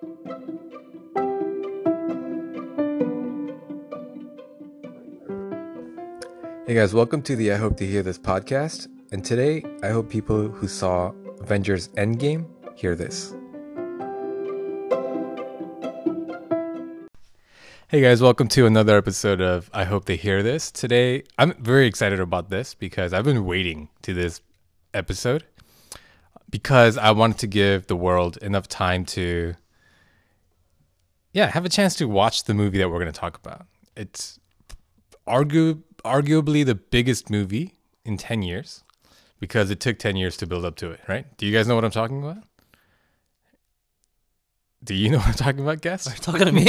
Hey guys, welcome to the I Hope to Hear This podcast. And today, I hope people who saw Avengers Endgame hear this. Hey guys, welcome to another episode of I Hope They Hear This. Today, I'm very excited about this because I've been waiting to this episode because I wanted to give the world enough time to yeah, have a chance to watch the movie that we're going to talk about. It's argu- arguably the biggest movie in 10 years because it took 10 years to build up to it, right? Do you guys know what I'm talking about? Do you know what I'm talking about, guess? Are you talking to me?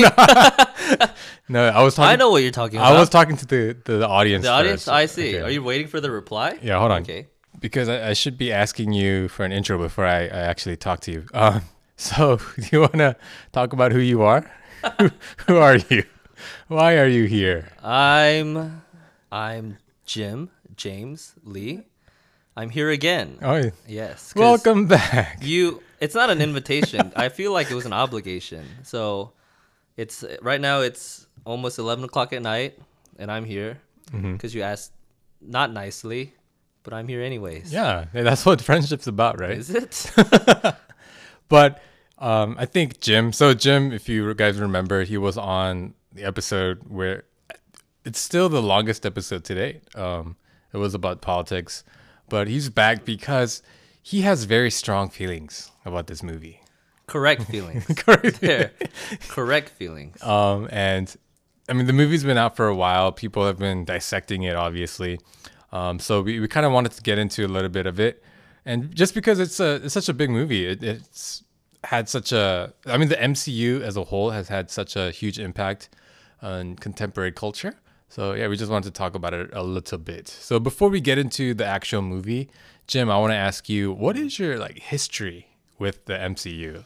No, I was talking I know what you're talking about. I was talking to the the, the audience. the audience. first. I see. Okay. Are you waiting for the reply? Yeah, hold on. Okay. Because I, I should be asking you for an intro before I, I actually talk to you. Um, so, do you want to talk about who you are? who, who are you? Why are you here? I'm I'm Jim James Lee. I'm here again. Oh, Yes. welcome back. You. It's not an invitation. I feel like it was an obligation. So, it's right now. It's almost eleven o'clock at night, and I'm here Mm-hmm. because you asked not nicely, but I'm here anyways. Yeah, that's what friendship's about, right? Is it? But um, I think Jim. So Jim, if you guys remember, he was on the episode where it's still the longest episode to date. Um, it was about politics, but he's back because he has very strong feelings about this movie. Correct feelings. Correct. there. Correct feelings. Um, and I mean, the movie's been out for a while. People have been dissecting it, obviously. Um, so we, we kind of wanted to get into a little bit of it, and just because it's a it's such a big movie, it, it's had such a. I mean, the MCU as a whole has had such a huge impact on contemporary culture. So yeah, we just wanted to talk about it a little bit. So before we get into the actual movie, Jim, I want to ask you, what is your like history with the MCU?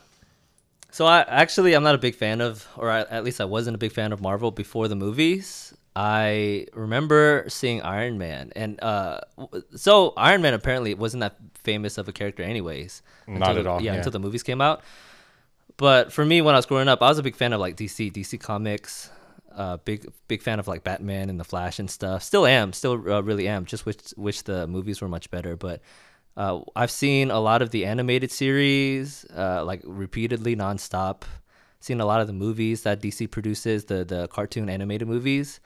So I actually I'm not a big fan of, or I, at least I wasn't a big fan of Marvel before the movies. I remember seeing Iron Man, and uh, so Iron Man apparently wasn't that famous of a character, anyways. Not until at all, Yeah, yeah. until the movies came out. But for me, when I was growing up, I was a big fan of like DC, DC Comics. Uh, big big fan of like Batman and the Flash and stuff. Still am, still uh, really am. Just wish wish the movies were much better. But uh, I've seen a lot of the animated series, uh, like repeatedly, nonstop. Seen a lot of the movies that DC produces, the the cartoon animated movies,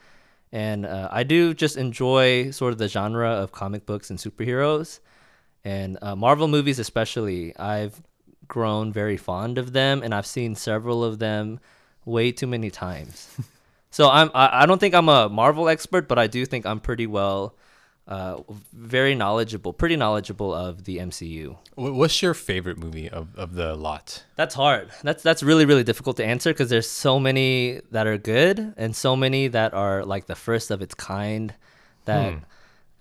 and uh, I do just enjoy sort of the genre of comic books and superheroes, and uh, Marvel movies especially. I've grown very fond of them, and I've seen several of them way too many times. so I'm I, I don't think I'm a Marvel expert, but I do think I'm pretty well, uh, very knowledgeable, pretty knowledgeable of the MCU. What's your favorite movie of, of the lot? That's hard. That's that's really really difficult to answer because there's so many that are good and so many that are like the first of its kind. That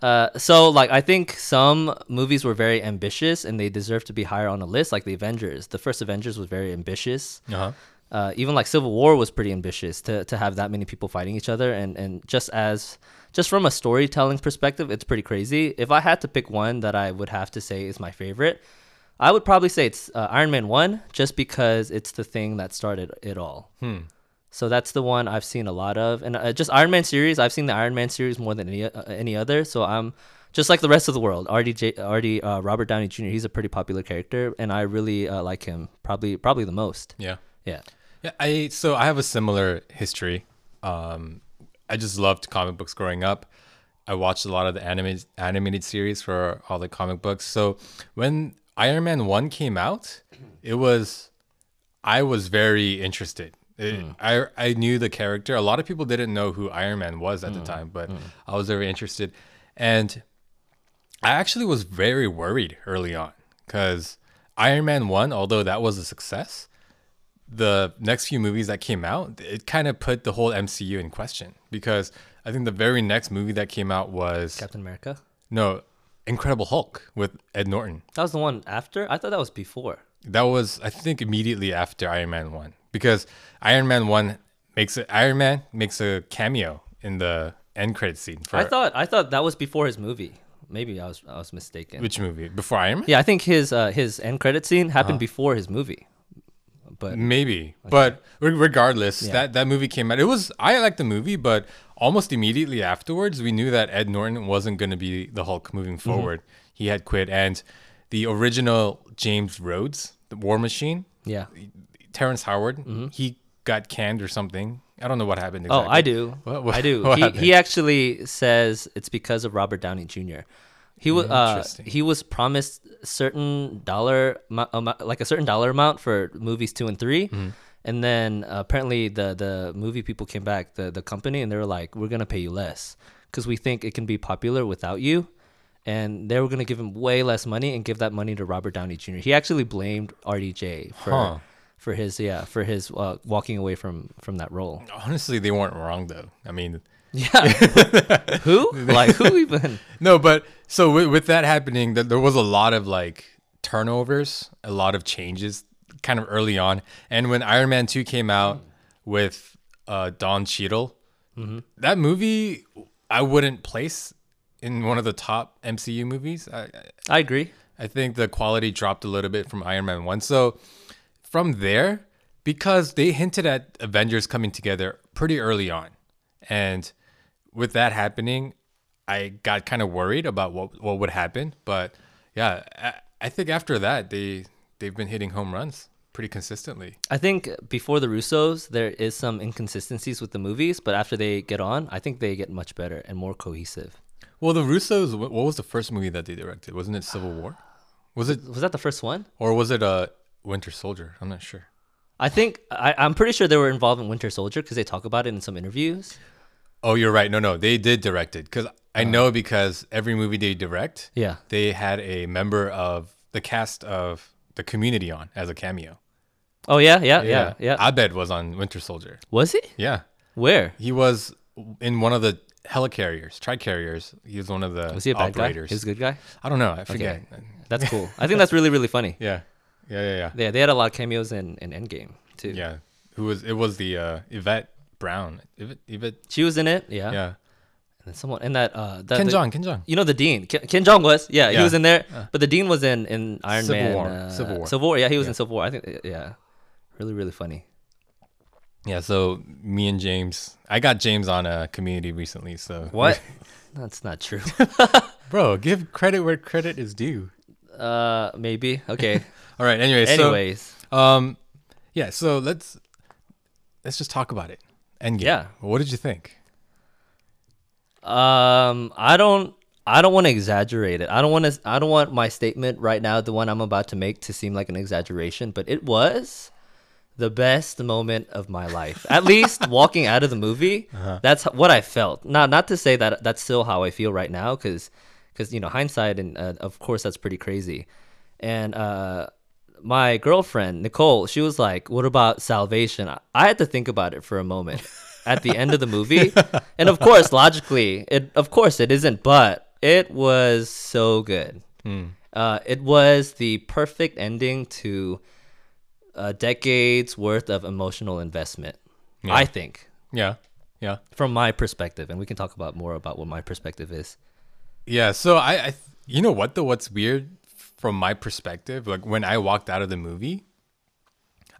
uh, so like I think some movies were very ambitious and they deserve to be higher on the list. Like the Avengers, the first Avengers was very ambitious. Uh-huh. Uh, even like Civil War was pretty ambitious to to have that many people fighting each other and and just as just from a storytelling perspective, it's pretty crazy. If I had to pick one that I would have to say is my favorite, I would probably say it's uh, Iron Man 1 just because it's the thing that started it all. So that's the one I've seen a lot of. And uh, just Iron Man series, I've seen the Iron Man series more than any uh, any other. So I'm just like the rest of the world. RDJ RD uh, Robert Downey Jr. He's a pretty popular character and I really uh, like him. Probably probably the most. Yeah. Yeah. Yeah, I so I have a similar history. Um, I just loved comic books growing up. I watched a lot of the animated animated series for all the comic books. So when Iron Man one came out, it was I was very interested. It- hmm. I I knew the character. A lot of people didn't know who Iron Man was at the hmm. time, but hmm. I was very interested, and I actually was very worried early on because Iron Man one, although that was a success, the next few movies that came out, it kind of put the whole MCU in question because I think the very next movie that came out was Captain America. no Incredible Hulk with Ed Norton. That was the one after? I thought that was before. That was I think immediately after Iron Man 1 because Iron Man 1 makes a, Iron Man makes a cameo in the end credit scene for I thought I thought that was before his movie. Maybe I was I was mistaken. which movie? Before Iron Man? yeah, I think his uh, his end credit scene happened before his movie. But Maybe, but regardless, Yeah. that that movie came out. It was I liked the movie, but almost immediately afterwards, we knew that Ed Norton wasn't going to be the Hulk moving Mm-hmm. forward. He had quit, and the original James Rhodes, the War Machine, yeah. Terrence Howard, he got canned or something. I don't know what happened. Exactly. Mm-hmm. Oh, I do. What- what- I do. he he actually says it's because of Robert Downey Jr. He was uh, he was promised certain dollar amo- like a certain dollar amount for movies two and 3 Mm-hmm. and then uh, apparently the the movie people came back the the company and they were like we're gonna pay you less because we think it can be popular without you. And they were gonna give him way less money and give that money to Robert Downey Jr. He actually blamed RDJ for Huh. for his yeah for his uh, walking away from from that role. Honestly, they weren't wrong though. I mean, Yeah. who? Like who even? no, but so with, with that happening, that there was a lot of like turnovers, a lot of changes, kind of early on. And when Iron Man Two came out with uh, Don Cheadle, that movie I wouldn't place in one of the top MCU movies. I, I- I agree. I think the quality dropped a little bit from Iron Man 1. So from there, because they hinted at Avengers coming together pretty early on. And with that happening, I got kind of worried about what, what would happen. But yeah, I, I think after that, they, they've been hitting home runs pretty consistently. I think before the Russos, there is some inconsistencies with the movies, but after they get on, I think they get much better and more cohesive. Well, the Russos, what was the first movie that they directed? Wasn't it Civil War? Was it, Was that the first one? or was it uh, Winter Soldier? I'm not sure. I think I, I'm pretty sure they were involved in Winter Soldier because they talk about it in some interviews. Oh, you're right. No, no, they did direct it because I know because every movie they direct, Yeah. they had a member of the cast of the Community on as a cameo. Oh yeah, yeah, yeah, yeah. Abed was on Winter Soldier. was he? Yeah, Where? he was in one of the helicarriers, tricarriers. He was one of the Was he a bad operators. guy? He was a good guy. I don't know. I forget. That's cool. I think that's really really funny. Yeah, yeah, yeah, yeah. Yeah, they had a lot of cameos in, in Endgame too. Yeah. Who was? It was the uh, Yvette Brown. Yvette. Yvette She was in it. Yeah. yeah. And then someone in that uh that Ken the- Jeong. Ken Jeong. You know the dean. Ken, Ken Jeong was. Yeah, he was in there. But the dean was in in Iron Civil Man. War. uh, Civil War. Civil War. Yeah, he was in Civil War. I think. uh, Yeah. Really really funny. Yeah. So me and James, I got James on a Community recently. So What? That's not true. Bro, give credit where credit is due. uh, maybe. Okay. All right. Anyway, Anyways, so um, yeah. So let's let's just talk about it. Endgame. Yeah. What did you think? um, I don't. I don't want to exaggerate it. I don't want to. I don't want my statement right now, the one I'm about to make, to seem like an exaggeration. But it was the best moment of my life. At least walking out of the movie, that's what I felt. Not not to say that that's still how I feel right now, because because you know hindsight and uh, of course that's pretty crazy. And uh, my girlfriend Nicole, she was like, "What about salvation?" I- had to think about it for a moment. At the end of the movie, and of course, logically, it of course it isn't, but it was so good. Uh, it was the perfect ending to a decades worth of emotional investment. I think, Yeah. Yeah. from my perspective, and we can talk about more about what my perspective is. Yeah. So I, I you know what though? What's weird from my perspective, like when I walked out of the movie,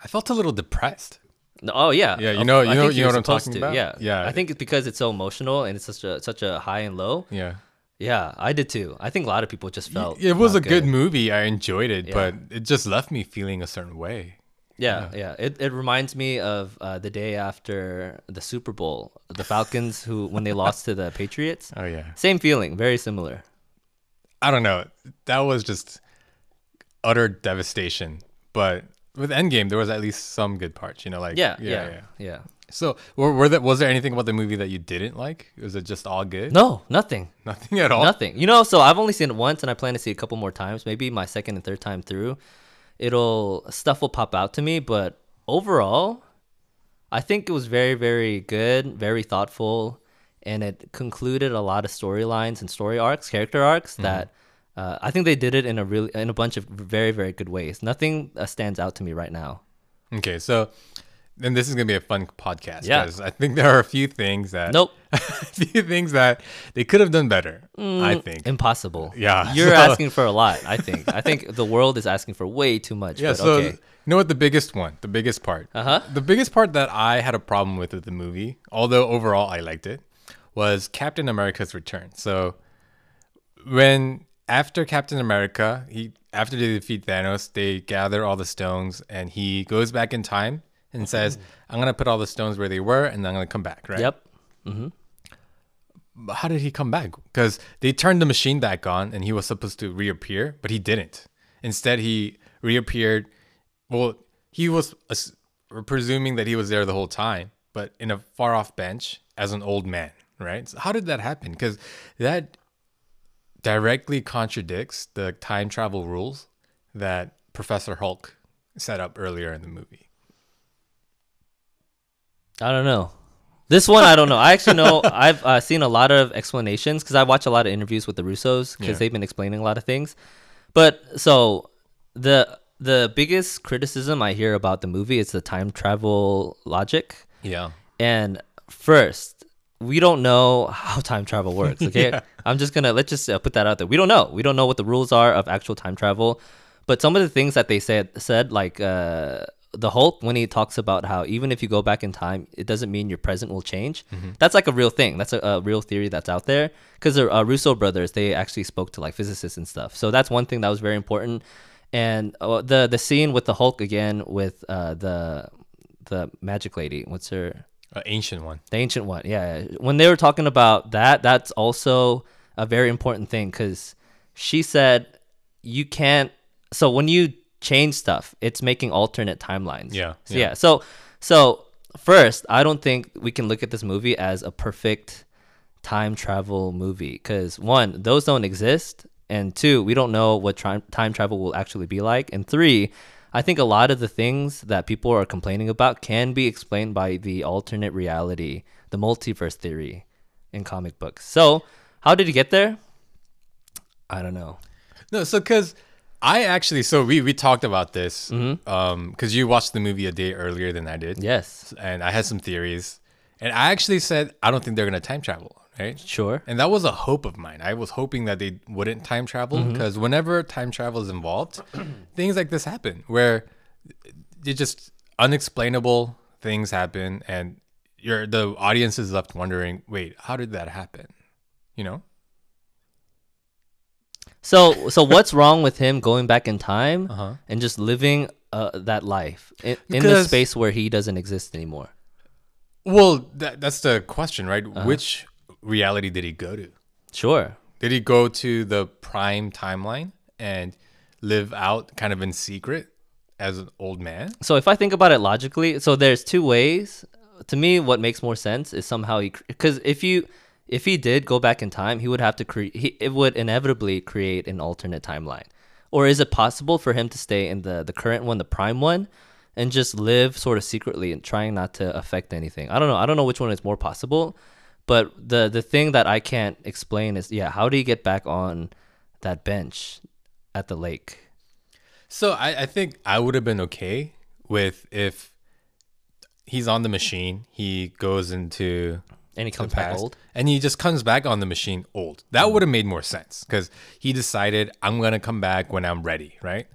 I felt a little depressed. No- Oh yeah, Yeah, you know- you know- you know what I'm talking to, about? Yeah, Yeah. I think it's because it's so emotional and it's such a such a high and low. Yeah. Yeah, I did too. I think a lot of people just felt It was a good movie. I enjoyed it, Yeah. but it just left me feeling a certain way. Yeah, yeah. It it reminds me of uh, the day after the Super Bowl, the Falcons who when they lost to the Patriots. Oh yeah. Same feeling, very similar. I don't know. That was just utter devastation. But with Endgame, there was at least some good parts. You know, like Yeah, yeah, yeah. So, were, were there, was there anything about the movie that you didn't like? Was it just all good? No, nothing. Nothing at all. Nothing. You know, so I've only seen it once and I plan to see it a couple more times. Maybe my second and third time through, it'll stuff will pop out to me, but overall, I think it was very very good, very thoughtful, and it concluded a lot of storylines and story arcs, character arcs that mm-hmm. Uh, I think they did it in a really in a bunch of very very good ways. Nothing uh, stands out to me right now. Okay, so and this is gonna be a fun podcast Yeah. because I think there are a few things that Nope. a few things that they could have done better. I think. Impossible. Yeah, You're so- asking for a lot, I think. I think the world is asking for way too much. Yeah, but so okay. you know what the biggest one, the biggest part, Uh-huh. the biggest part that I had a problem with with the movie, although overall I liked it, was Captain America's return. So when after Captain America, he after they defeat Thanos, they gather all the stones and he goes back in time and says, "I'm gonna put all the stones where they were, and I'm gonna come back." Right? Yep. Mm-hmm. But how did he come back? Because they turned the machine back on and he was supposed to reappear, but he didn't. Instead, he reappeared. Well, he was presuming that he was there the whole time, but in a far off bench as an old man, right? So how did that happen? Because that directly contradicts the time travel rules that Professor Hulk set up earlier in the movie. I don't know. This one, I don't know. I actually know I've uh, seen a lot of explanations because I watch a lot of interviews with the Russos because Yeah. they've been explaining a lot of things. But so the the biggest criticism I hear about the movie is the time travel logic. Yeah. And first, we don't know how time travel works. Okay, I'm just gonna let's just uh, put that out there. We don't know. We don't know what the rules are of actual time travel. But some of the things that they said said like uh, the Hulk when he talks about how even if you go back in time, it doesn't mean your present will change. That's like a real thing. That's a, a real theory that's out there. Because the uh, Russo brothers, they actually spoke to like physicists and stuff. So that's one thing that was very important. And uh, the the scene with the Hulk again with uh, the the magic lady. What's her? An ancient one. The ancient one, yeah. When they were talking about that, that's also a very important thing because she said you can't. So when you change stuff, it's making alternate timelines. Yeah, So, yeah. yeah. So so first, I don't think we can look at this movie as a perfect time travel movie because one, those don't exist, and two, we don't know what tri- time travel will actually be like, and three. I think a lot of the things that people are complaining about can be explained by the alternate reality, the multiverse theory in comic books. So, how did he get there? I don't know. No, so because I actually, so we we talked about this, Mm-hmm. um, because you watched the movie a day earlier than I did, Yes, and I had some theories, and I actually said I don't think they're gonna time travel, right? sure. And that was a hope of mine. I was hoping that they wouldn't time travel Mm-hmm. because whenever time travel is involved, things like this happen where it just unexplainable things happen, and you're the audience is left wondering, wait, how did that happen? You know? So, so what's wrong with him going back in time Uh-huh. and just living uh, that life in, in the space where he doesn't exist anymore? Well, that, that's the question, right? Uh-huh. Which reality did he go to? Sure. Did he go to the prime timeline and live out kind of in secret as an old man? So if I think about it logically, so there's two ways. To me, what makes more sense is somehow he because if you if he did go back in time, he would have to create. It would inevitably create an alternate timeline. Or is it possible for him to stay in the the current one, the prime one, and just live sort of secretly and trying not to affect anything? I don't know. I don't know which one is more possible. But the the thing that I can't explain is yeah, how do you get back on that bench at the lake? So I, I think I would have been okay with if he's on the machine, he goes into And he comes back old. and he just comes back on the machine old. That would have made more sense because he decided I'm gonna come back when I'm ready, right?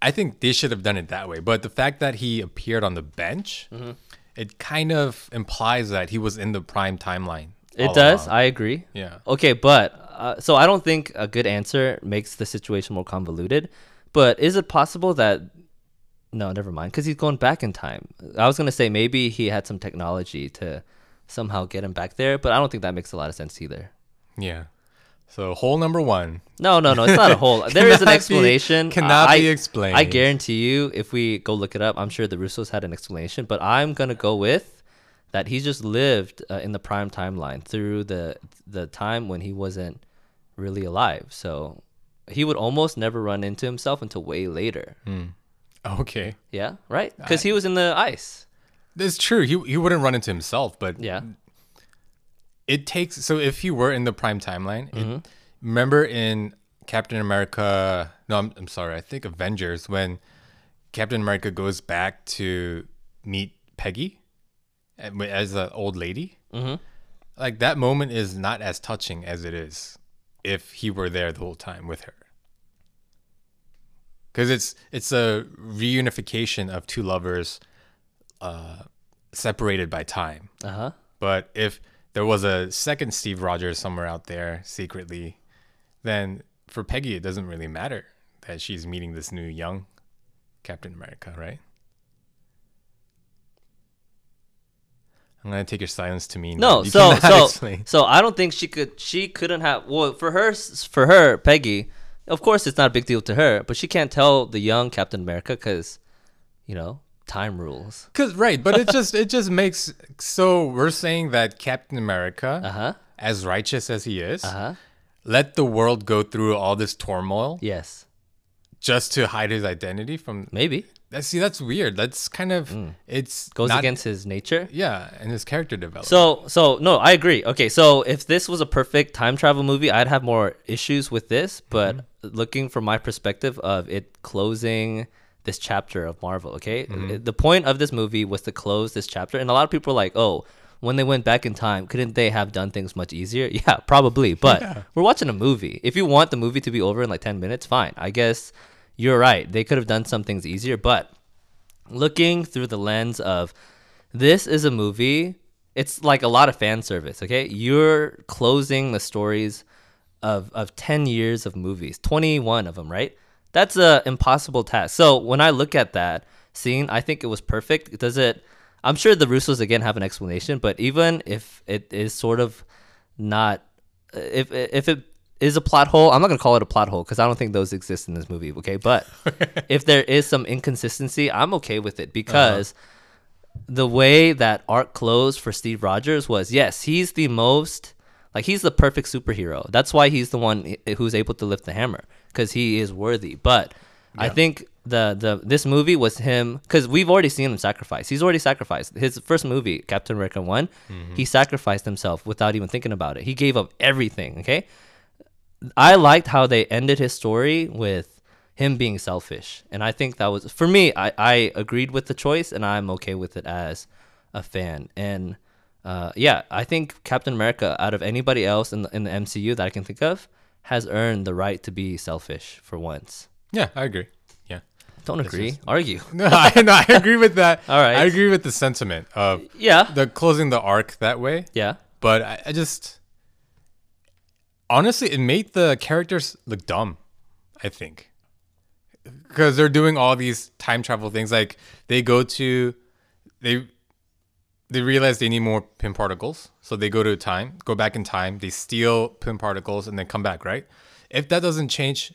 I think they should have done it that way. But the fact that he appeared on the bench, Mm-hmm. It kind of implies that he was in the prime timeline. It does. along. I agree. Yeah. Okay, but uh, so I don't think a good answer makes the situation more convoluted. But is it possible that no, never mind, because he's going back in time. I was gonna say maybe he had some technology to somehow get him back there, but I don't think that makes a lot of sense either. Yeah. So hole number one. No, no, no, it's not a hole. there is an Cannot be- explanation. cannot I, be explained. I guarantee you, if we go look it up, I'm sure the Russos had an explanation. But I'm gonna go with that he just lived uh, in the prime timeline through the the time when he wasn't really alive. So he would almost never run into himself until way later. Okay. Yeah, right? Because he was in the ice. It's true. He he wouldn't run into himself, but Yeah. It takes so if he were in the prime timeline Mm-hmm. it, remember in captain america no I'm, I'm sorry i think avengers when captain america goes back to meet Peggy as an old lady. Mm-hmm. Like that moment is not as touching as it is if he were there the whole time with her. Because it's it's a reunification of two lovers, uh, separated by time. Uh huh. But if there was a second Steve Rogers somewhere out there secretly, then for Peggy, it doesn't really matter that she's meeting this new young Captain America, right? I'm gonna take your silence to mean No, so so explain. so I don't think she could. She couldn't have. Well, for her, for her, Peggy. Of course, it's not a big deal to her, but she can't tell the young Captain America because, you know, time rules. Cause right, but it just it just makes so we're saying that Captain America, Uh huh. as righteous as he is, Uh huh. let the world go through all this turmoil Yes. just to hide his identity from Maybe That see, that's weird. That's kind of it's goes not- against his nature. yeah, and his character development. So so no, I agree. Okay, so if this was a perfect time travel movie, I'd have more issues with this. But looking from my perspective of it closing this chapter of Marvel, okay, it- the point of this movie was to close this chapter, and a lot of people are like, oh. When they went back in time, couldn't they have done things much easier? Yeah, probably. But we're watching a movie. If you want the movie to be over in like 10 minutes, fine. I guess you're right. They could have done some things easier. But looking through the lens of this is a movie it's like a lot of fan service okay you're closing the stories of of 10 years of movies 21 of them right that's a impossible task so when i look at that scene i think it was perfect does it i'm sure the russos again have an explanation but even if it is sort of not if if it is a plot hole, I'm not gonna call it a plot hole because I don't think those exist in this movie. Okay, but if there is some inconsistency, I'm okay with it uh-huh. because the way that arc closed for Steve Rogers was yes, he's the most like he's the perfect superhero. That's why he's the one who's able to lift the hammer because he is worthy. But I think the the this movie was him because we've already seen him sacrifice. He's already sacrificed his first movie, Captain America One. He sacrificed himself without even thinking about it. He gave up everything. Okay, I liked how they ended his story with him being selfish. And I think that was for me, I, I agreed with the choice and I'm okay with it as a fan. And uh, yeah, I think Captain America, out of anybody else in the, in the MCU that I can think of, has earned the right to be selfish for once. yeah, I agree. Yeah, Don't agree, argue. no, I, no, I agree with that. All right. I agree with the sentiment of Yeah, the closing the arc that way. yeah. But I, I just honestly, it made the characters look dumb. I think because they're doing all these time travel things. Like they go to they they realize they need more Pym particles, so they go to time, go back in time. They steal Pym particles and then come back. Right? If that doesn't change,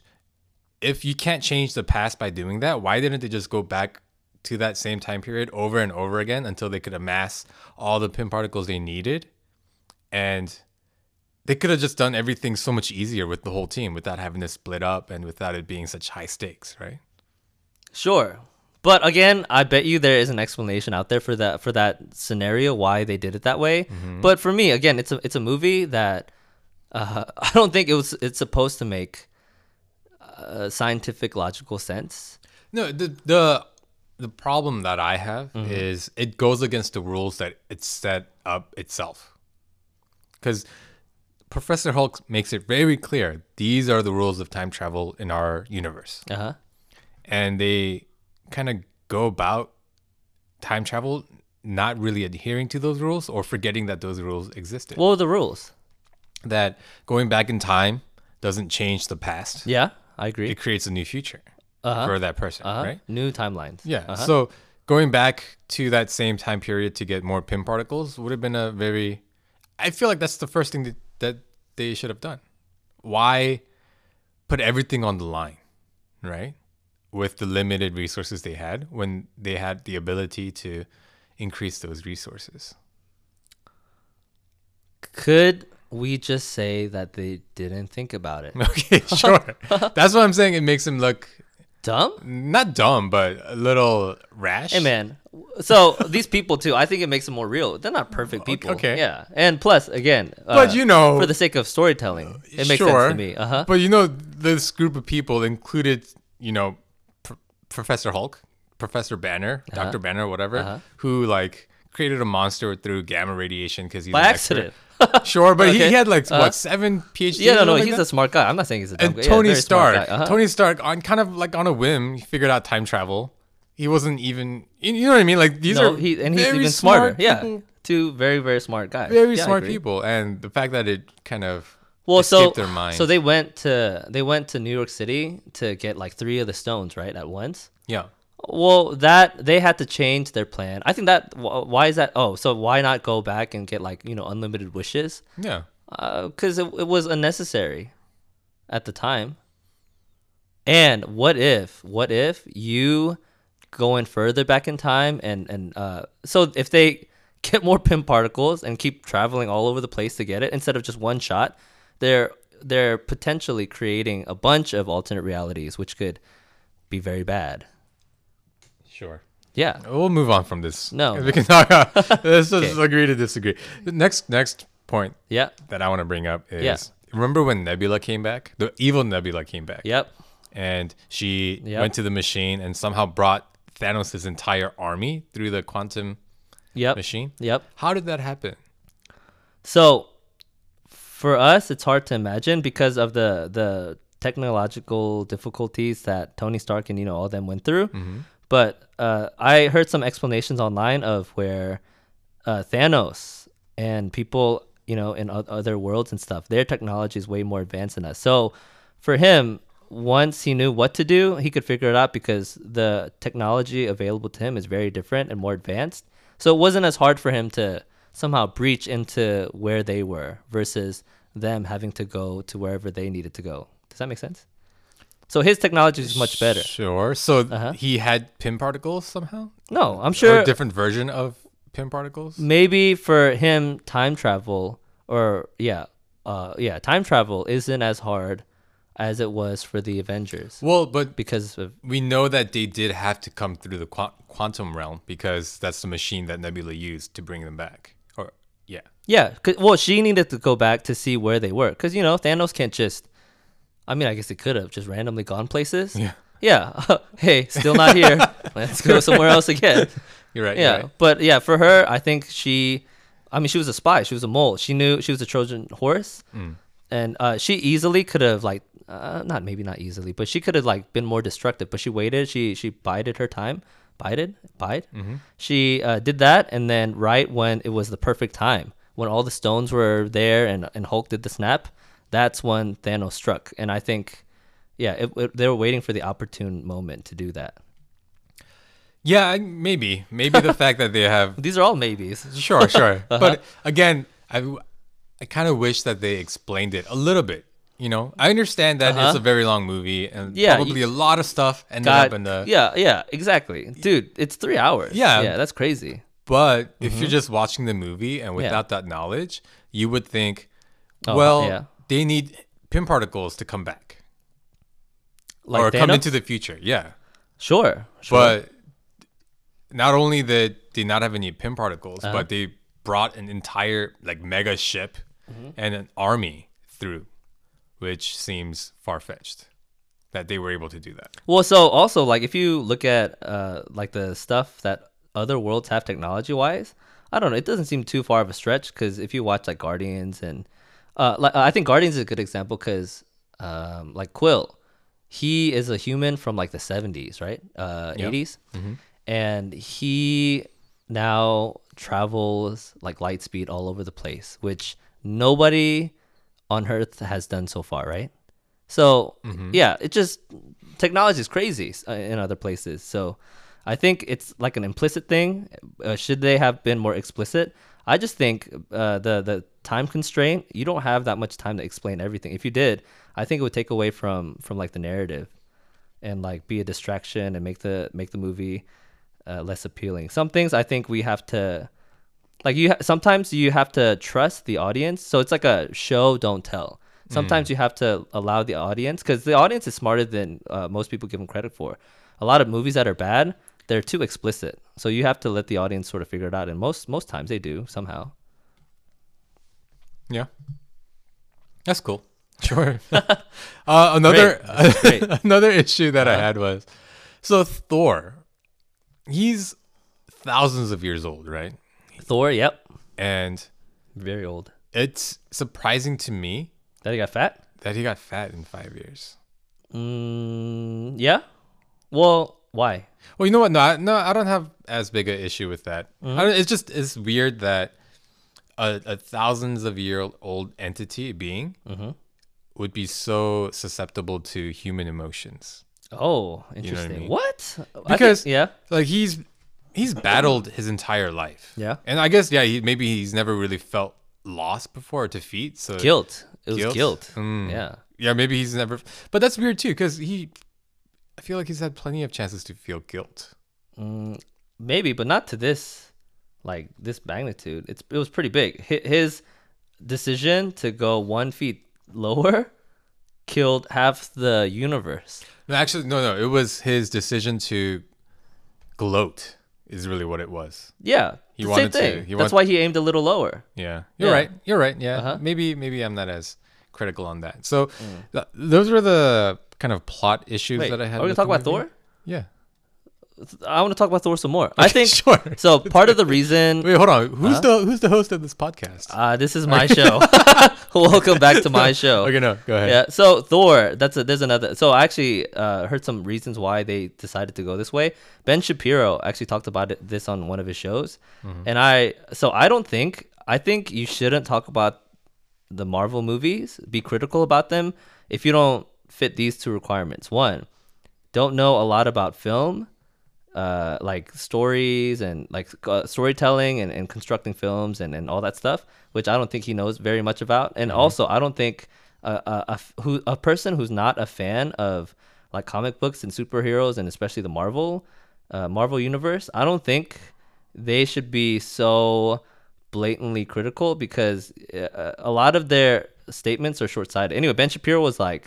if you can't change the past by doing that, why didn't they just go back to that same time period over and over again until they could amass all the Pym particles they needed? And they could have just done everything so much easier with the whole team without having to split up and without it being such high stakes, right? Sure. But again, I bet you there is an explanation out there for that for that scenario why they did it that way. But for me, again, it's a it's a movie that uh, I don't think it was it's supposed to make uh, scientific logical sense. No, the the the problem that I have is it goes against the rules that it's set up itself. Because Professor Hulk makes it very clear these are the rules of time travel in our universe. Uh huh. and they kind of go about time travel not really adhering to those rules or forgetting that those rules existed. What were the rules? that going back in time doesn't change the past. Yeah, I agree. It creates a new future Uh-huh. for that person, Uh-huh. right? New timelines. Yeah. Uh-huh. So going back to that same time period to get more Pym particles would have been a very I feel like that's the first thing that, that they should have done. Why put everything on the line, right? With the limited resources they had when they had the ability to increase those resources. Could we just say that they didn't think about it? Okay, sure. that's what I'm saying. It makes him look Dumb? not dumb, but a little rash. Hey man. So these people too, I think it makes them more real. They're not perfect people. okay. Yeah. And plus, again, But uh, you know, for the sake of storytelling, it makes sense to me. Uh huh. But you know, this group of people included, you know, Professor Hulk, Professor Banner, Uh-huh. Doctor Banner, whatever, who like created a monster through gamma radiation because he's By an accident. Sure, but he, Okay. he had like Uh-huh. what seven PhDs. Yeah, no, no, something he's like a smart guy. I'm not saying he's a dumb and guy. Tony smart Stark. guy. Uh-huh. Tony Stark, on kind of like on a whim, he figured out time travel. He wasn't even, you know what I mean? Like these no, are he, and he's even smarter. smart yeah, two very very smart guys. very Yeah, smart people, and the fact that it kind of Well, so so they went to they went to New York City to get like three of the stones right at once. yeah, Well, that they had to change their plan. I think that why is that? Oh, so why not go back and get like you know unlimited wishes? yeah. Because it, it was unnecessary at the time. And what if what if you going further back in time and and uh, so if they get more Pym particles and keep traveling all over the place to get it instead of just one shot, they're they're potentially creating a bunch of alternate realities, which could be very bad. Sure. Yeah. We'll move on from this. No. we can talk. Let's just Okay. agree to disagree. The next next point Yeah. that I want to bring up is Yeah. remember when Nebula came back? The evil Nebula came back. Yep. And she Yep. went to the machine and somehow brought Thanos' entire army through the quantum Yep. machine. Yep. How did that happen? So for us, it's hard to imagine because of the the technological difficulties that Tony Stark and you know all them went through. But uh, I heard some explanations online of where uh, Thanos and people you know in o- other worlds and stuff, their technology is way more advanced than us. So for him, once he knew what to do, he could figure it out because the technology available to him is very different and more advanced. So it wasn't as hard for him to somehow breach into where they were versus them having to go to wherever they needed to go. Does that make sense? So his technology is much better. Sure. So Uh-huh. he had Pym particles somehow? No, I'm Or sure a different version of Pym particles? maybe for him time travel or yeah, uh yeah, time travel isn't as hard as it was for the Avengers Well, but because of we know that they did have to come through the qua- quantum realm because that's the machine that Nebula used to bring them back. Yeah, Yeah, 'cause- well, she needed to go back to see where they were, because you know Thanos can't just. I mean, I guess he could have just randomly gone places. Yeah. Yeah. hey, still not here. Let's go somewhere else again. you're right. Yeah. You're right. But yeah, for her, I think she. I mean, she was a spy. She was a mole. She knew she was a Trojan horse, Mm. and uh, she easily could have like, uh, not maybe not easily, but she could have like been more destructive. But she waited. She she bided her time. Bided, bide. Mm-hmm. She uh, did that, and then right when it was the perfect time, when all the stones were there, and and Hulk did the snap, that's when Thanos struck. And I think, yeah, it, it- they were waiting for the opportune moment to do that. Yeah, maybe. Maybe the fact that they have. These are all maybes. Sure, sure. Uh-huh. But again, I, I kind of wish that they explained it a little bit. You know, I understand that it's Uh-huh. a very long movie and Yeah, probably a lot of stuff ended got up in the. yeah yeah exactly dude it's three hours Yeah. yeah that's crazy But if you're just watching the movie and Mm-hmm. Yeah. without that knowledge, you would think, Oh, well, yeah. they need Pym particles to come back like or come into the future. Yeah. sure, sure. But not only did they not have any Pym particles, Uh-huh. but they brought an entire like mega ship Mm-hmm. and an army through, which seems far fetched that they were able to do that. well so also like if you look at uh like the stuff that other worlds have technology wise i don't know it doesn't seem too far of a stretch because if you watch like guardians and uh like i think guardians is a good example because um like quill he is a human from like the 70s right uh Yep. 80s and he now travels like light speed all over the place which nobody on earth has done so far right? So yeah it just technology is crazy uh, in other places. So i think it's like an implicit thing uh, should they have been more explicit? I just think uh, the the time constraint you don't have that much time to explain everything. If you did i think it would take away from from like the narrative and like be a distraction and make the make the movie uh, less appealing. Some things I think we have to like you ha- sometimes you have to trust the audience. So it's like a show don't tell. Sometimes you have to allow the audience cuz the audience is smarter than uh, most people give them credit for. A lot of movies that are bad, they're too explicit. So you have to let the audience sort of figure it out and most most times they do somehow. Yeah. That's cool. Sure. uh, another. Another issue that I Uh-huh. had was so Thor he's thousands of years old, right? Thor, yep, And very old. it's surprising to me That he got fat. that he got fat in five years. Mm, yeah. Well, why? Well, you know what? No, I, no, I don't have as big an issue with that. Mm-hmm. I don't, it's just it's weird that a, a thousands of year old entity being Mm-hmm. would be so susceptible to human emotions. Oh, interesting. mean? What? I think- Because- yeah, Like he's he's battled his entire life. Yeah. and I guess yeah, he maybe he's never really felt lost before or defeat. So guilt. It was Guilt? guilt. Mm. Yeah. yeah, maybe he's never. But that's weird too, because he. I feel like he's had plenty of chances to feel guilt. Mm, maybe, but not to this, like this magnitude. It's it was pretty big. His decision to go one feet lower killed half the universe. No, actually, no, no. It was his decision to gloat. Is really what it was. Yeah, He wanted same thing. he That's why he aimed a little lower. Yeah, you're Yeah. right. You're right. Yeah, Uh-huh. maybe maybe I'm not as critical on that. So Mm. th- those were the kind of plot issues Wait, that I had. are we gonna talk about. Thor? Yeah. I want to talk about Thor some more. I think sure. so. Part of the reason Wait, hold on. Who's the who's the host of this podcast? uh, this is my show. Welcome back to my show. okay, no, go ahead. Yeah. So Thor, that's a there's another. So I actually uh, heard some reasons why they decided to go this way. Ben Shapiro actually talked about it, this on one of his shows, and I so I don't think I think you shouldn't talk about the Marvel movies, be critical about them if you don't fit these two requirements. One, don't know a lot about film. Uh, like stories and like uh, storytelling and, and constructing films and, and all that stuff, which I don't think he knows very much about. And also, I don't think a, a, a f- who a person who's not a fan of like comic books and superheroes and especially the Marvel uh, Marvel universe, I don't think they should be so blatantly critical because uh, a lot of their statements are short sighted. Anyway, Ben Shapiro was like,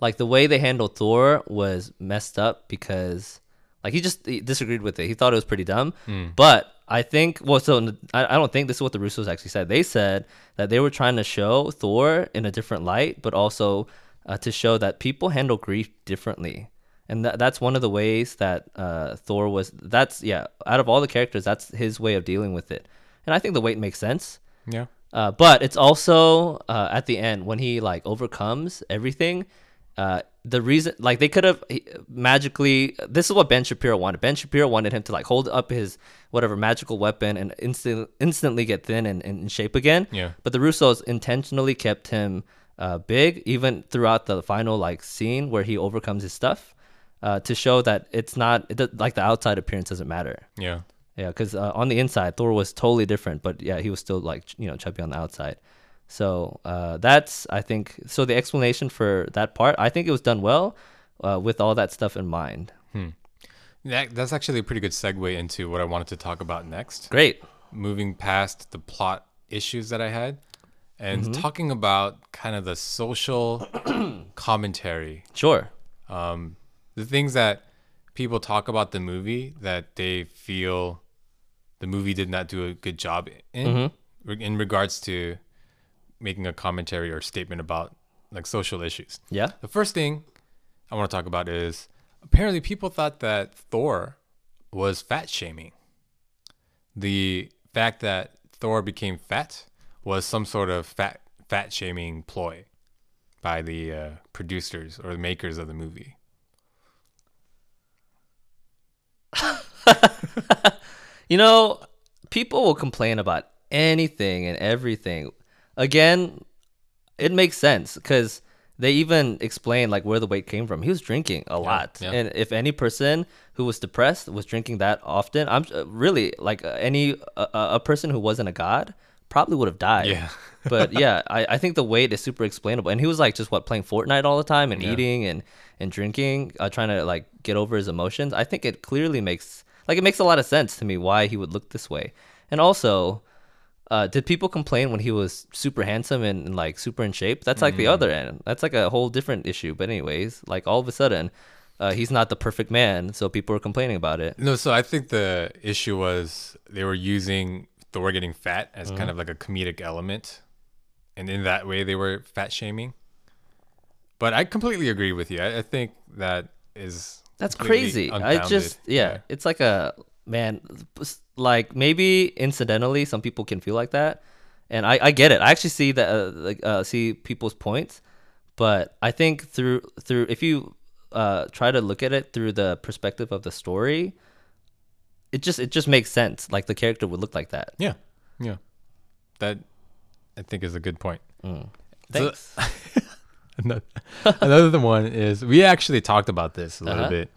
like the way they handled Thor was messed up because like he just he disagreed with it. He thought it was pretty dumb. But I think well, so I, I don't think this is what the Russos actually said. They said that they were trying to show Thor in a different light, but also uh, to show that people handle grief differently. And that, that's one of the ways that uh, Thor was. That's yeah. Out of all the characters, that's his way of dealing with it. And I think the weight makes sense. Yeah. Uh, but it's also uh, at the end when he like overcomes everything. Uh, the reason, like, they could have magically. This is what Ben Shapiro wanted. Ben Shapiro wanted him to like hold up his whatever magical weapon and instant, instantly get thin and, and in shape again. Yeah. But the Russos intentionally kept him uh, big, even throughout the final like scene where he overcomes his stuff, uh, to show that it's not it, like the outside appearance doesn't matter. Yeah. Yeah, because uh, on the inside, Thor was totally different, but yeah, he was still like you know chubby on the outside. So uh, that's I think so. The explanation for that part, I think it was done well, uh, with all that stuff in mind. That, that's actually a pretty good segue into what I wanted to talk about next. Great. Moving past the plot issues that I had and Mm-hmm. talking about kind of the social commentary Sure. um, the things that people talk about the movie that they feel the movie did not do a good job in Mm-hmm. re- in regards to making a commentary or statement about like social issues. Yeah. The first thing I want to talk about is apparently people thought that Thor was fat shaming. The fact that Thor became fat was some sort of fat fat shaming ploy by the uh, producers or the makers of the movie. You know, people will complain about anything and everything. Again, it makes sense because they even explain like where the weight came from. He was drinking a lot, yeah. and if any person who was depressed was drinking that often, I'm uh, really like uh, any uh, a person who wasn't a god probably would have died. Yeah. but yeah, I, I think the weight is super explainable. And he was like just what playing Fortnite all the time and Yeah. eating and and drinking, uh, trying to like get over his emotions. I think it clearly makes like it makes a lot of sense to me why he would look this way. And also, uh, did people complain when he was super handsome and, and, like super in shape? That's like the other end. That's like a whole different issue. But anyways, like all of a sudden, uh, he's not the perfect man, so people are complaining about it. No, so I think the issue was they were using Thor getting fat as kind of like a comedic element. And in that way, they were fat shaming. But I completely agree with you. I, I think that is That's crazy. I just yeah, Yeah. it's like a man like maybe incidentally some people can feel like that. And I, I get it. I actually see that uh, like uh, see people's points, but I think through through if you uh, try to look at it through the perspective of the story, it just it just makes sense. Like the character would look like that. Yeah, yeah. That I think is a good point. So- Thanks. Another, another one is we actually talked about this a little Uh-huh. bit,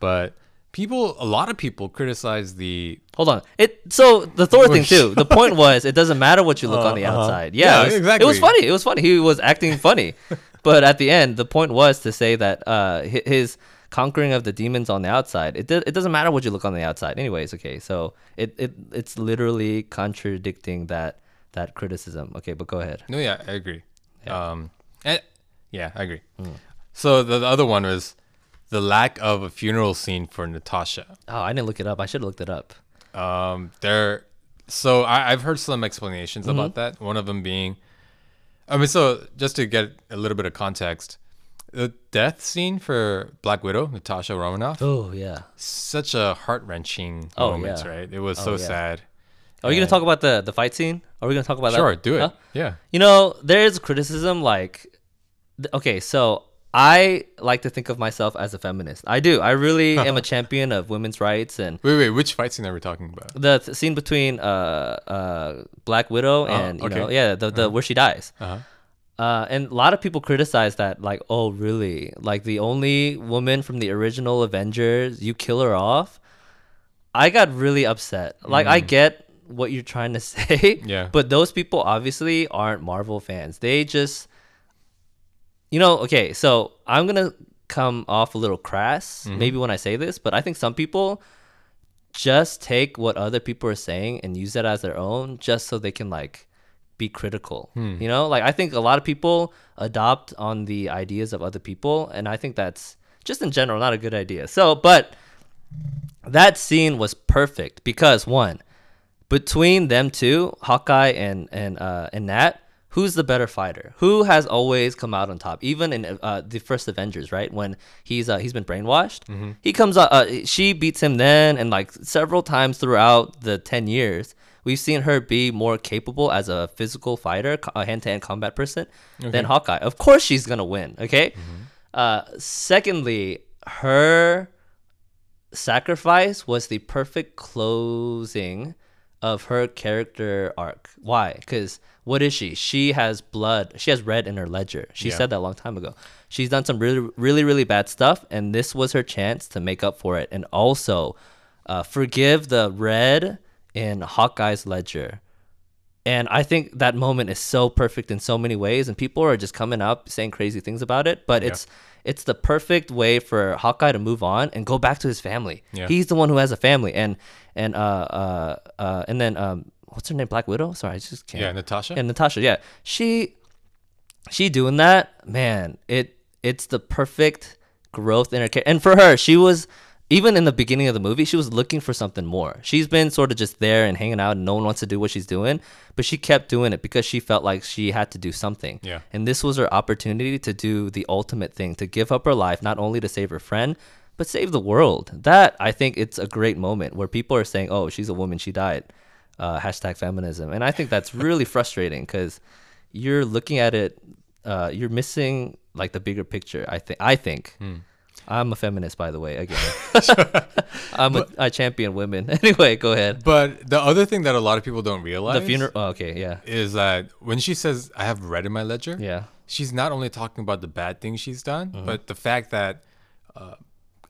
but people, a lot of people criticize the Hold on. It so the Thor thing too. The point was it doesn't matter what you look on the Uh-huh. outside. Yeah, Yeah, it was, It was funny. It was funny. He was acting funny, but at the end, the point was to say that uh, his conquering of the demons on the outside. It do- it doesn't matter what you look on the outside. Anyways, okay. So it, it it's literally contradicting that that criticism. Okay, but go ahead. No, yeah, I agree. Um, eh, yeah, I agree. Hmm. So the, the other one was the lack of a funeral scene for Natasha. Oh, I didn't look it up. I should have looked it up. Um, there. So I, I've heard some explanations Mm-hmm. about that. One of them being, I mean, so just to get a little bit of context, the death scene for Black Widow, Natasha Romanoff, Oh yeah. such a heart wrenching Oh, moment, yeah. right? It was Oh, so yeah. sad. Are we gonna talk about the the fight scene? Are we gonna talk about Sure, that? do it. Huh? Yeah. You know, there's criticism like, okay, so I like to think of myself as a feminist. I do. I really am a champion of women's rights and Wait, wait. Which fight scene are we talking about? the th- scene between uh uh Black Widow and you know yeah the the where she dies. Uh-huh. Uh, and a lot of people criticize that, like, oh, really? Like, the only woman from the original Avengers, you kill her off? I got really upset. Like, I get what you're trying to say. Mm. Yeah. But those people obviously aren't Marvel fans. They just, you know, okay, so I'm to come off a little crass, Mm-hmm. maybe when I say this, but I think some people just take what other people are saying and use it as their own just so they can, like, be critical. Hmm. You know, like I think a lot of people adopt on the ideas of other people, and I think that's just in general not a good idea. So, but that scene was perfect because one, between them two, Hawkeye and and uh, and Nat, who's the better fighter? Who has always come out on top? Even in uh, the first Avengers, right? When he's uh, he's been brainwashed, he comes out. Uh, she beats him then, and like several times throughout the ten years, we've seen her be more capable as a physical fighter, a hand-to-hand combat person than Hawkeye. Of course, she's gonna win. Okay. Uh, secondly, her sacrifice was the perfect closing of her character arc. Why? Because what is she? She has blood. She has red in her ledger. She Yeah. said that a long time ago. She's done some really, really, really bad stuff, and this was her chance to make up for it, and also uh, forgive the red in Hawkeye's ledger. And I think that moment is so perfect in so many ways, and people are just coming up saying crazy things about it. But it's it's the perfect way for Hawkeye to move on and go back to his family. Yeah. He's the one who has a family, and and uh uh uh and then um what's her name? Black Widow. Sorry, I just can't. Yeah, Natasha. And Natasha, yeah, she she doing that, man. It it's the perfect growth in her character. And for her, she was even in the beginning of the movie, she was looking for something more. She's been sort of just there and hanging out, and no one wants to do what she's doing, but she kept doing it because she felt like she had to do something. Yeah. And this was her opportunity to do the ultimate thing, to give up her life not only to save her friend, but save the world. That I think it's a great moment where people are saying, "Oh, she's a woman, she died." Uh, hashtag feminism, and I think that's really frustrating because you're looking at it, uh, you're missing like the bigger picture. I think. I think. I'm a feminist, by the way. Again, I'm a, I champion women. anyway, go ahead. But the other thing that a lot of people don't realize The funeral. Oh, okay, yeah, is that when she says, I have red in my ledger, yeah, she's not only talking about the bad things she's done, Mm-hmm. but the fact that uh,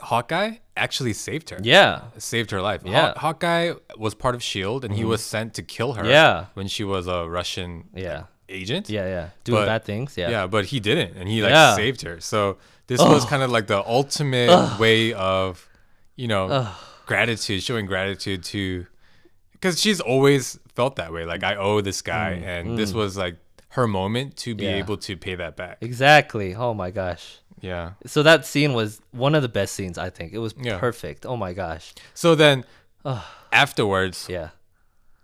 Hawkeye actually saved her. yeah, Saved her life. Haw- Yeah. Hawkeye was part of S.H.I.E.L.D. and he was sent to kill her Yeah. when she was a Russian yeah, agent. yeah, yeah. Doing But- bad things. Yeah, Yeah, but he didn't, and he like Yeah. saved her. So this was kind of like the ultimate way of, you know, gratitude, showing gratitude to, because she's always felt that way. Like I owe this guy, and this was like her moment to be Mm, Yeah. able to pay that back. exactly. Oh my gosh. Yeah. So that scene was one of the best scenes. I think it was Yeah. perfect. Oh my gosh. So then, afterwards, Yeah.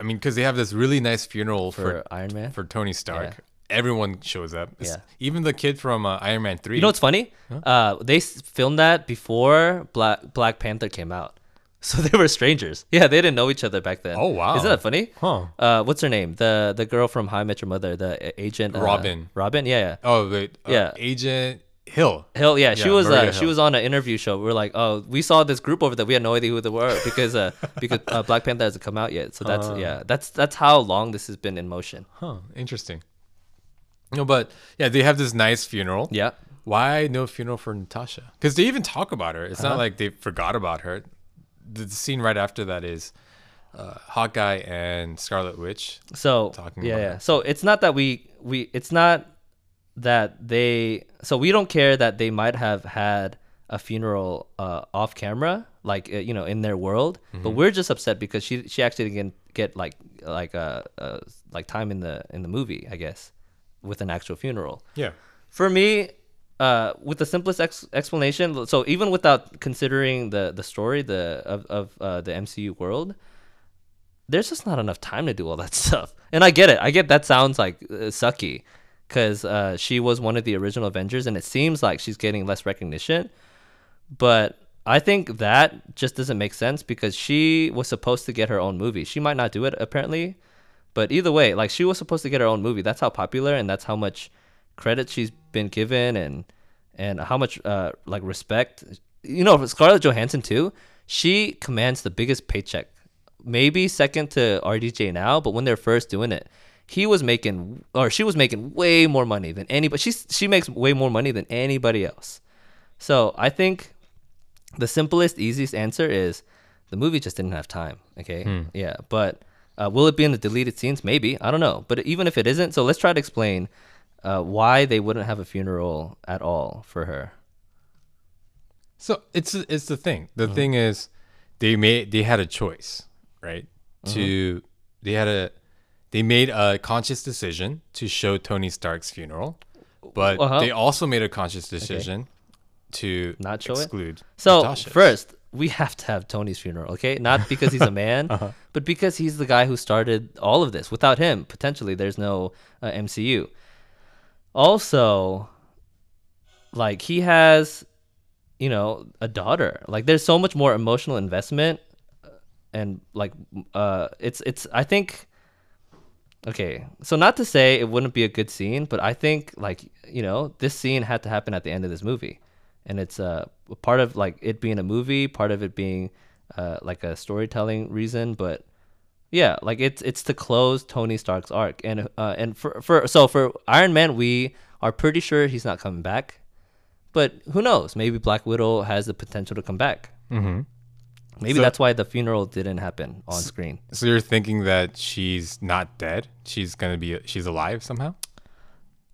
I mean, because they have this really nice funeral For for Iron Man. for Tony Stark, everyone shows up. It's- Yeah. Even the kid from uh, Iron Man three. You know what's funny? Uh, they s- filmed that before Black Black Panther came out, so they were strangers. Yeah, they didn't know each other back then. Oh, wow. Isn't that funny? Huh. Uh, what's her name? The the girl from How I Met Your Mother, the a- agent uh, Robin. Robin, yeah, yeah. Oh wait. Uh, Yeah. Agent Hill. Hill, yeah, she Yeah, was uh, she was on an interview show. We were like, oh, we saw this group over there. We had no idea who they were because uh, because uh, Black Panther hasn't come out yet. So that's Uh. yeah, that's that's how long this has been in motion. Huh. Interesting. No, but yeah, they have this nice funeral. Yeah, Why no funeral for Natasha? Because they even talk about her. It's Uh-huh. not like they forgot about her. The, scene right after that is uh, Hawkeye and Scarlet Witch. So talking yeah, about yeah. her. So it's not that we we it's not that they so we don't care that they might have had a funeral uh, off camera, like uh, you know, in their world. Mm-hmm. But we're just upset because she she actually didn't get like like uh, uh like time in the in the movie, I guess, with an actual funeral. Yeah. For me, uh, with the simplest ex- explanation, so even without considering the the story the of of uh, the MCU world, there's just not enough time to do all that stuff. And I get it. I get that sounds like uh, sucky, because uh, she was one of the original Avengers, and it seems like she's getting less recognition. But I think that just doesn't make sense because she was supposed to get her own movie. She might not do it apparently, but either way, like she was supposed to get her own movie. That's how popular and that's how much credit she's been given and and how much uh like respect. You know, Scarlett Johansson too. She commands the biggest paycheck, maybe second to RDJ now. But when they're first doing it, he was making or she was making way more money than anybody. She's she makes way more money than anybody else. So I think the simplest, easiest answer is the movie just didn't have time. Okay, yeah, but uh, will it be in the deleted scenes? Maybe I don't know. But even if it isn't, so let's try to explain uh, why they wouldn't have a funeral at all for her. So it's it's the thing. The thing is, they made they had a choice, right? To they had a they made a conscious decision to show Tony Stark's funeral, but Uh-huh. they also made a conscious decision to Not show it? exclude So Natasha's. first, we have to have Tony's funeral, okay? Not because he's a man, but because he's the guy who started all of this. Without him, potentially, there's no uh, MCU. Also, like he has, you know, a daughter. Like there's so much more emotional investment, uh, and like, uh, it's it's. I think. Okay, so not to say it wouldn't be a good scene, but I think like you know this scene had to happen at the end of this movie, and it's uh, part of like it being a movie, part of it being uh, like a storytelling reason, but yeah, like it's it's to close Tony Stark's arc, and uh, and for for so for Iron Man, we are pretty sure he's not coming back, but who knows? Maybe Black Widow has the potential to come back. Mhm. Maybe So- that's why the funeral didn't happen on screen. So you're thinking that she's not dead? She's gonna be she's alive somehow?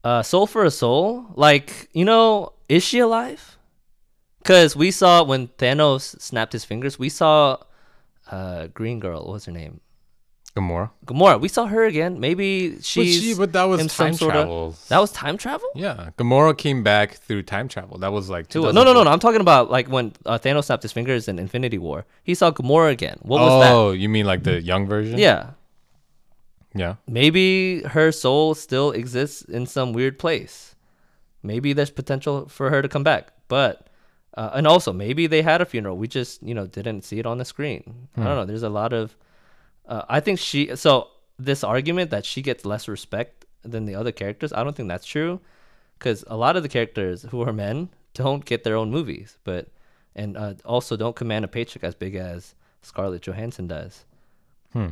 Uh, soul for a soul, like you know, is she alive? Because we saw when Thanos snapped his fingers, we saw uh, Green Girl. What's her name? Gamora. Gamora. We saw her again. Maybe she's. but, she, but that was in some time sorta- travel. That was time travel. yeah, Gamora came back through time travel. That was like Too- No, no, no, no. I'm talking about like when uh, Thanos snapped his fingers in Infinity War. He saw Gamora again. What was that? oh, you mean like the young version? Yeah. Yeah. Maybe her soul still exists in some weird place. Maybe there's potential for her to come back. But uh, and also maybe they had a funeral. We just you know didn't see it on the screen. I don't know. There's a lot of. Uh, I think she. So this argument that she gets less respect than the other characters, I don't think that's true. Because a lot of the characters who are men don't get their own movies, but and uh, also don't command a paycheck as big as Scarlett Johansson does. Hmm.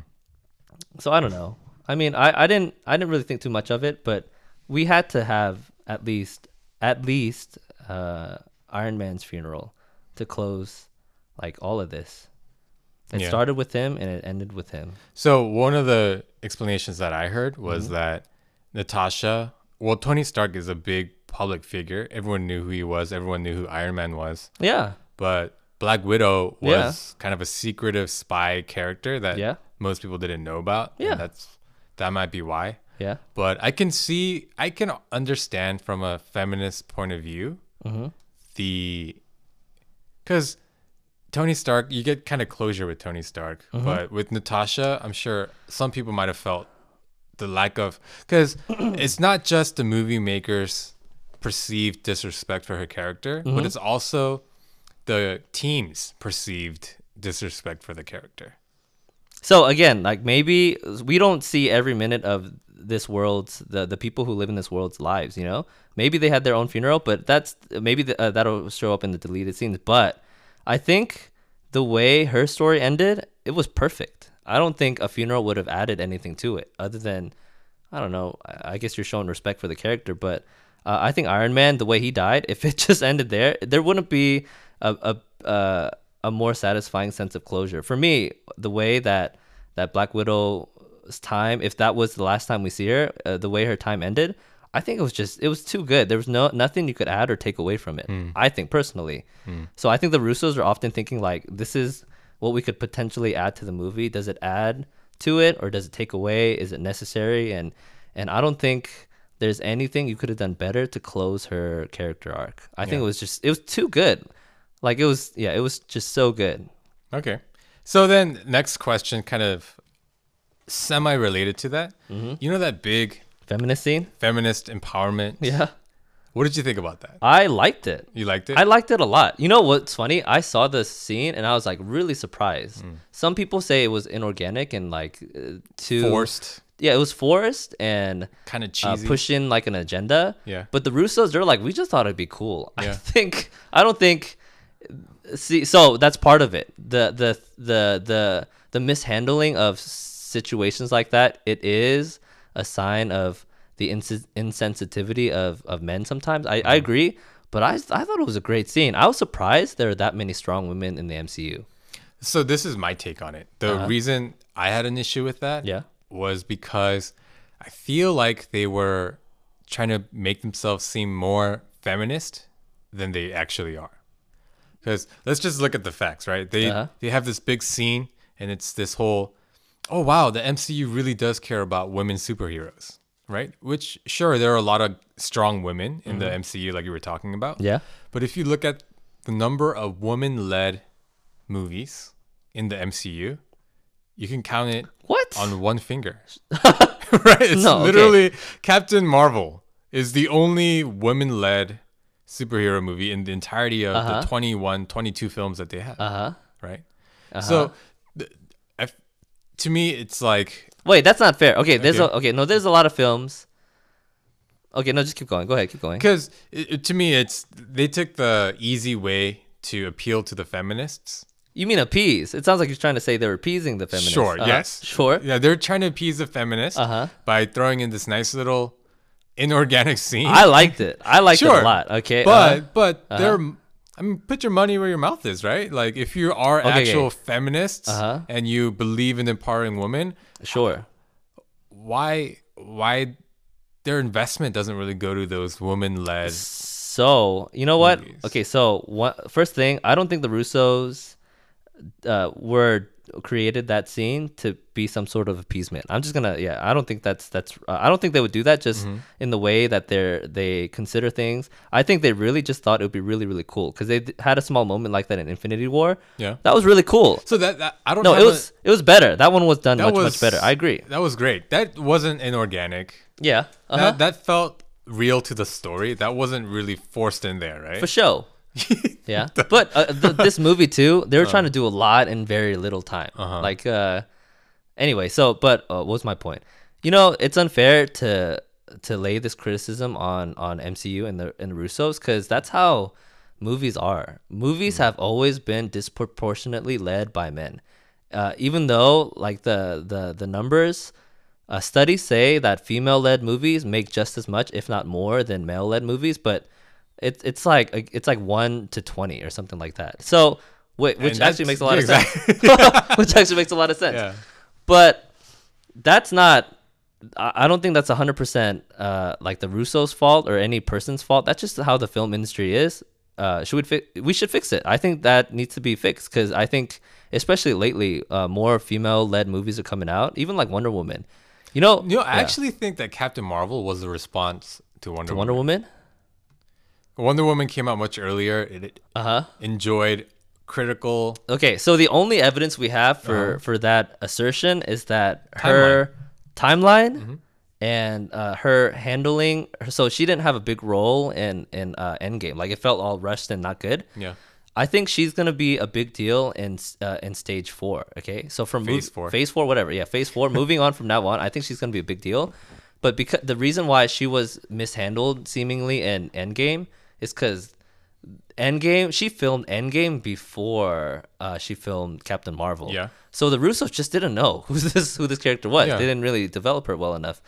So I don't know. I mean, I, I didn't I didn't really think too much of it, but we had to have at least at least uh, Iron Man's funeral to close like all of this. It Yeah. started with him and it ended with him. So one of the explanations that I heard was Mm-hmm. that Natasha, well, Tony Stark is a big public figure. Everyone knew who he was. Everyone knew who Iron Man was. Yeah, But Black Widow was Yeah. kind of a secretive spy character that Yeah. most people didn't know about. Yeah. that's that might be why. yeah, But I can see, I can understand from a feminist point of view Mm-hmm. the because Tony Stark, you get kind of closure with Tony Stark, Mm-hmm. but with Natasha, I'm sure some people might have felt the lack of because it's not just the movie makers perceived disrespect for her character, Mm-hmm. but it's also the team's perceived disrespect for the character. So again, like maybe we don't see every minute of this world's the the people who live in this world's lives. You know, maybe they had their own funeral, but that's maybe the, uh, that'll show up in the deleted scenes. But I think the way her story ended, it was perfect. I don't think a funeral would have added anything to it, other than I don't know. I guess you're showing respect for the character, but uh, I think Iron Man, the way he died, if it just ended there, there wouldn't be a a uh, a more satisfying sense of closure for me. The way that that Black Widow's time, if that was the last time we see her, uh, the way her time ended, I think it was just it was too good. There was no nothing you could add or take away from it. I think personally. So I think the Russos are often thinking like this is what we could potentially add to the movie. Does it add to it or does it take away? Is it necessary? And and I don't think there's anything you could have done better to close her character arc. I think it was just it was too good. Like it was yeah, it was just so good. Okay. So then, next question, kind of semi related to that. Mm-hmm. You know that big Feminist scene? feminist empowerment? Yeah. What did you think about that? I liked it. You liked it? I liked it a lot. You know what's funny? I saw the scene and I was like really surprised. Mm. Some people say it was inorganic and like uh, too Forced, Yeah, it was forced and kind of uh, cheesy. push in like an agenda. Yeah. But the Russos, they're like, we just thought it'd be cool. Yeah. I think I don't think. See, so that's part of it. The the the the the mishandling of situations like that. It is a sign of the ins- insensitivity of of men. Sometimes I, Mm-hmm. I agree, but I I thought it was a great scene. I was surprised there are that many strong women in the MCU. So this is my take on it. The reason I had an issue with that Uh-huh. Yeah. was because I feel like they were trying to make themselves seem more feminist than they actually are. Because let's just look at the facts, right? They Uh-huh. they have this big scene and it's this whole oh wow, the MCU really does care about women superheroes, right? Which sure there are a lot of strong women in the MCU like you were talking about. Mm-hmm. Yeah. But if you look at the number of woman led movies in the MCU, you can count it What? on one finger. right? It's No, okay. literally Captain Marvel is the only woman led superhero movie in the entirety of Uh-huh. the 21, 22 films that they have. uh huh. right? So, I f to me, it's like Wait, that's not fair. Okay, there's Okay. a okay. No, there's a lot of films. Okay, no, just keep going. Go ahead, keep going. because to me, it's they took the easy way to appeal to the feminists. You mean appease? It sounds like you're trying to say they're appeasing the feminists. Sure, Uh-huh. yes. Sure. Yeah, they're trying to appease the feminists Uh-huh. by throwing in this nice little inorganic scene. I liked it. I liked it a lot. Okay. but uh-huh. but they're I mean, put your money where your mouth is, right? Like if you are Okay, actual okay. feminists Uh-huh. and you believe in empowering women, sure. why why their investment doesn't really go to those women led So you know what? Okay, so what? First thing, I don't think the Russos uh, were created that scene to be some sort of appeasement. I'm just gonna, yeah, I don't think that's that's. Uh, I don't think they would do that just Mm-hmm. in the way that they're they consider things. I think they really just thought it would be really really cool because they d- had a small moment like that in Infinity War. Yeah. that was really cool. So that, that I don't No, it was it was better. That one was done much that much better. I agree. That was great. That wasn't inorganic. Yeah, uh-huh. That that felt real to the story. That wasn't really forced in there, right? for show. yeah, but uh, th- this movie too, they were trying to Uh-huh. do a lot in very little time. Like, uh, anyway, so but uh, what was my point? You know, it's unfair to to lay this criticism on on MCU and the and the Russos because that's how movies are. Movies Hmm. have always been disproportionately led by men, uh, even though like the the the numbers. Uh, studies say that female-led movies make just as much, if not more, than male-led movies, but it's it's like it's like one to twenty or something like that. So, whi- which actually makes a lot yeah, of sense. which actually makes a lot of sense. Yeah. But that's not. I don't think that's hundred percent uh, like the Russo's fault or any person's fault. That's just how the film industry is. Uh, should we fi- we should fix it? I think that needs to be fixed because I think, especially lately, uh, more female-led movies are coming out. Even like Wonder Woman. You know, You know, I yeah. actually think that Captain Marvel was the response to Wonder To Woman. Wonder Woman. Wonder Woman came out much earlier. It, it Uh huh. enjoyed critical. Okay, so the only evidence we have for for that assertion is that her timeline Mm-hmm. and uh, her handling. So she didn't have a big role in in uh, Endgame. Like it felt all rushed and not good. Yeah. I think she's gonna be a big deal in uh, in stage four. Okay, so from Phase four. phase four, whatever. Yeah, phase four. moving on from now on, I think she's gonna be a big deal. But because the reason why she was mishandled seemingly in Endgame is because Endgame she filmed Endgame before uh, she filmed Captain Marvel. Yeah. So the Russos just didn't know who this who this character was. Yeah. They didn't really develop her well enough.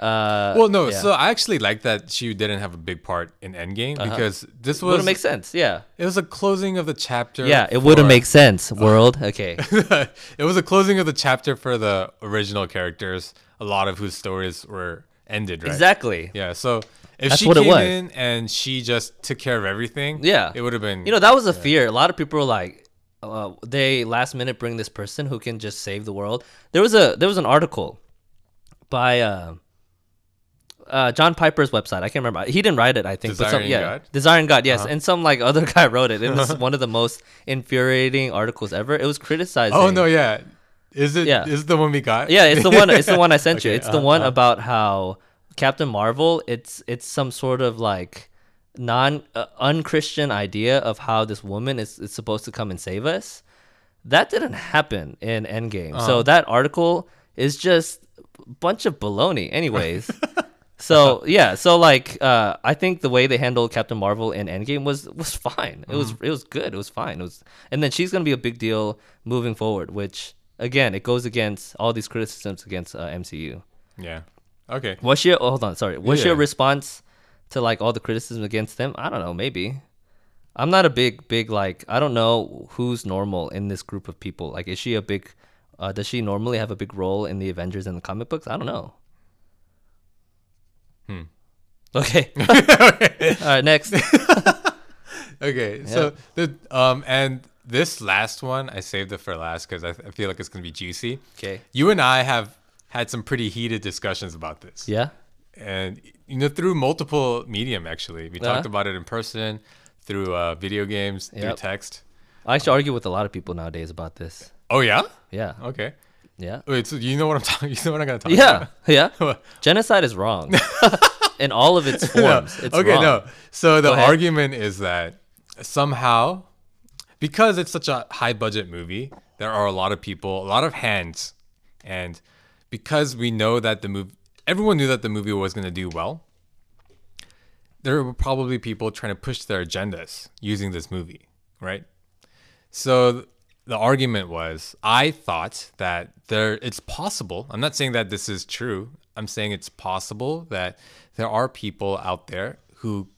Uh, Well, no. yeah. So I actually like that she didn't have a big part in Endgame because this was would make sense. Yeah. it was a closing of the chapter. Yeah, it would have make sense. World. Okay. it was a closing of the chapter for the original characters, a lot of whose stories were ended, right? Exactly. Yeah. So if That's she what it came was. in and she just took care of everything, Yeah. it would have been. You know, that was a fear. A lot of people were like, uh, they last minute bring this person who can just save the world. There was a there was an article by uh, uh, John Piper's website. I can't remember. He didn't write it. I think. but some, Desiring yeah, God? Desiring God. Yes, and some like other guy wrote it. It was one of the most infuriating articles ever. It was criticizing. oh no, yeah. Is it? Yeah. Is it the one we got? Yeah, it's the one. It's the one I sent you. Okay, It's the uh, one uh. about how Captain Marvel. It's it's some sort of like non uh, unchristian idea of how this woman is, is supposed to come and save us. That didn't happen in Endgame. Uh-huh. So that article is just a bunch of baloney. Anyways. So yeah, so like uh, I think the way they handled Captain Marvel in Endgame was was fine. It was it was good. It was fine. It was, and then she's gonna be a big deal moving forward. Which again, it goes against all these criticisms against uh, MCU. Yeah. Okay. What's your oh, hold on? Sorry, what's your response to like all the criticism against them? I don't know. Maybe I'm not a big big like I don't know who's normal in this group of people. Like, is she a big? Uh, does she normally have a big role in the Avengers and the comic books? I don't know. Hmm. Okay. All right. Next. Okay. So the um and this last one I saved it for last because I, I feel like it's gonna be juicy. Okay. You and I have had some pretty heated discussions about this. Yeah. and you know through multiple medium actually we Uh-huh. talked about it in person through uh, video games through text I actually argue with a lot of people nowadays about this. oh yeah Yeah. okay Yeah. wait so you know what i'm talking you know what i'm gonna talk Yeah. Yeah. Genocide is wrong in all of its forms. It's okay wrong. no so the argument is that somehow because it's such a high budget movie there are a lot of people a lot of hands and because we know that the movie everyone knew that the movie was going to do well there were probably people trying to push their agendas using this movie right? So the argument was i thought that there it's possible i'm not saying that this is true i'm saying it's possible that there are people out there who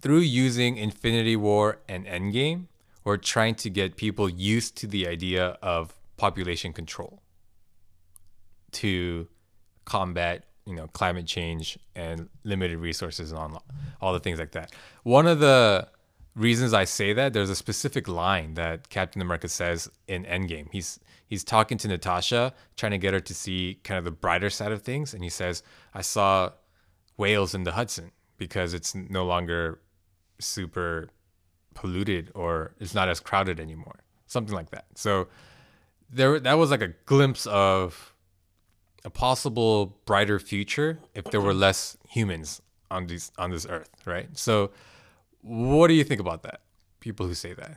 through using infinity war and endgame were trying to get people used to the idea of population control to combat you know climate change and limited resources and all, all the things like that. One of the reasons i say that there's a specific line that captain america says in endgame. He's he's talking to natasha trying to get her to see kind of the brighter side of things. And he says i saw whales in the hudson because it's no longer super polluted or it's not as crowded anymore. Something like that. So there that was like a glimpse of a possible brighter future if there were less humans on these on this earth, right? So, what do you think about that? People who say that.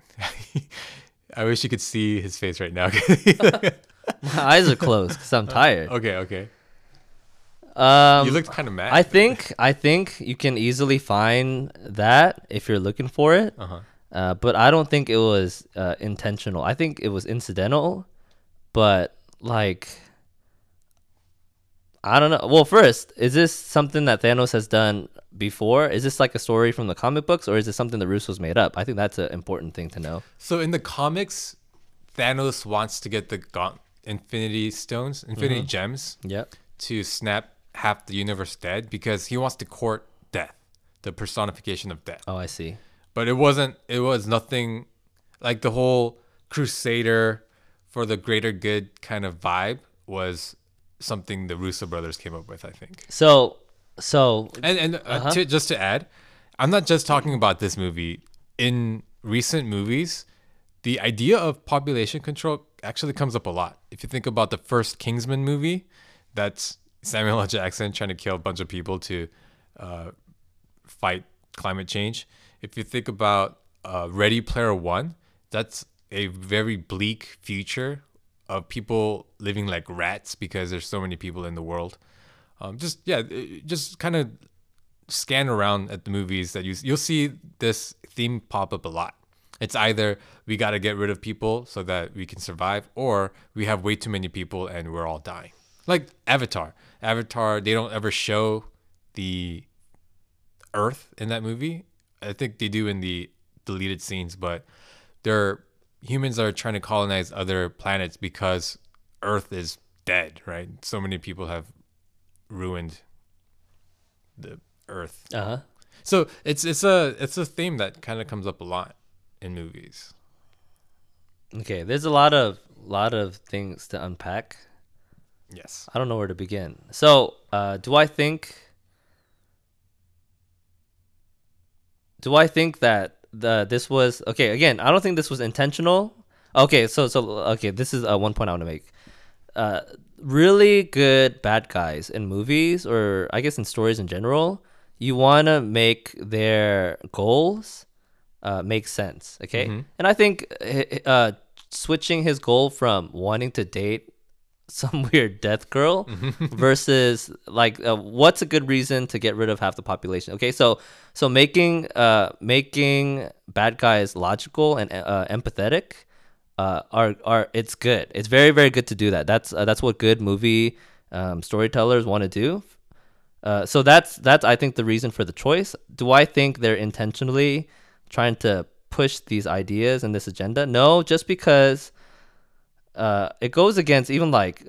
I wish you could see his face right now. My eyes are closed because I'm tired. okay, okay. Um, You looked kind of mad. I think I think you can easily find that if you're looking for it. Uh-huh. Uh, but I don't think it was uh, intentional. I think it was incidental. But like, I don't know. Well, first, is this something that Thanos has done before? Is this like a story from the comic books, or is this something the Russos made up? I think that's an important thing to know. So in the comics, Thanos wants to get the gaunt Infinity Stones, Infinity Mm-hmm. Gems, Yep. to snap half the universe dead because he wants to court death, the personification of death. Oh, I see. But it wasn't. It was nothing like the whole Crusader for the greater good kind of vibe was something the Russo brothers came up with. I think. So, so And and uh, to, just to add, I'm not just talking about this movie. In recent movies, the idea of population control actually comes up a lot. If you think about the first Kingsman movie, that's Samuel L. Jackson trying to kill a bunch of people to uh, fight climate change. If you think about uh, Ready Player One, that's a very bleak future of people living like rats because there's so many people in the world. Um, just yeah, just kind of scan around at the movies that you you'll see this theme pop up a lot. It's either we got to get rid of people so that we can survive, or we have way too many people and we're all dying. Like Avatar. Avatar, they don't ever show the Earth in that movie. I think they do in the deleted scenes, but they're humans are trying to colonize other planets because Earth is dead, right? So many people have ruined the Earth. Uh huh. So it's it's a it's a theme that kind of comes up a lot in movies. Okay, there's a lot of lot of things to unpack. Yes. I don't know where to begin. So, uh, do I think? Do I think that the this was okay? Again, I don't think this was intentional. Okay, so so okay, this is uh, one point I want to make. Uh, really good bad guys in movies, or I guess in stories in general, you want to make their goals uh, make sense. Okay, and I think uh, uh, switching his goal from wanting to date some weird death girl versus like uh, what's a good reason to get rid of half the population? Okay so so making uh making bad guys logical and uh, empathetic uh are are it's good. It's very very good to do that. That's uh, that's what good movie um, storytellers want to do. Uh, so that's that's I think the reason for the choice. Do I think they're intentionally trying to push these ideas and this agenda? No, just because uh, it goes against even like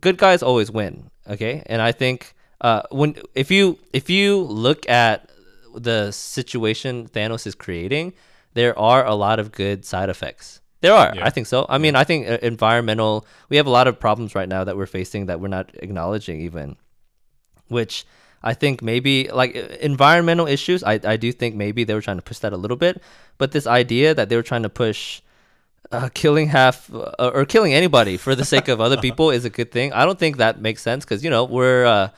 good guys always win. Okay, and I think uh, when if you if you look at the situation Thanos is creating, there are a lot of good side effects. There are, Yeah. I think so. I mean, I think uh, environmental. We have a lot of problems right now that we're facing that we're not acknowledging even which I think maybe like uh, environmental issues. I, I do think maybe they were trying to push that a little bit, but this idea that they were trying to push uh, killing half uh, or killing anybody for the sake of other people is a good thing. I don't think that makes sense because you know we're uh,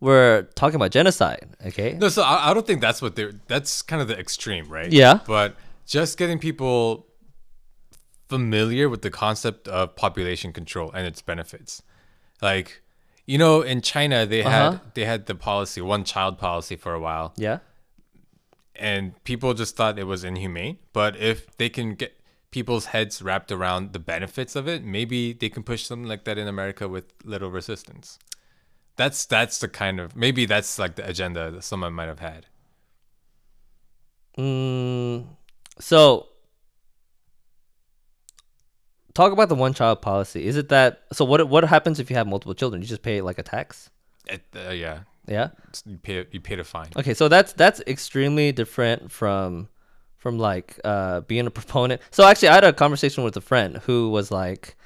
we're talking about genocide. Okay, No, so I, I don't think that's what they're. That's kind of the extreme, right? Yeah. But just getting people familiar with the concept of population control and its benefits, like you know, in China they Uh-huh. had they had the policy one child policy for a while, yeah, and people just thought it was inhumane. But if they can get people's heads wrapped around the benefits of it, maybe they can push something like that in America with little resistance. That's that's the kind of maybe that's like the agenda that someone might have had. Mm, so talk about the one child policy. Is it that so? What what happens if you have multiple children? You just pay like a tax. It, uh, yeah, Yeah. You pay you paid a fine. Okay, so that's that's extremely different from from like uh being a proponent. So actually, I had a conversation with a friend who was like,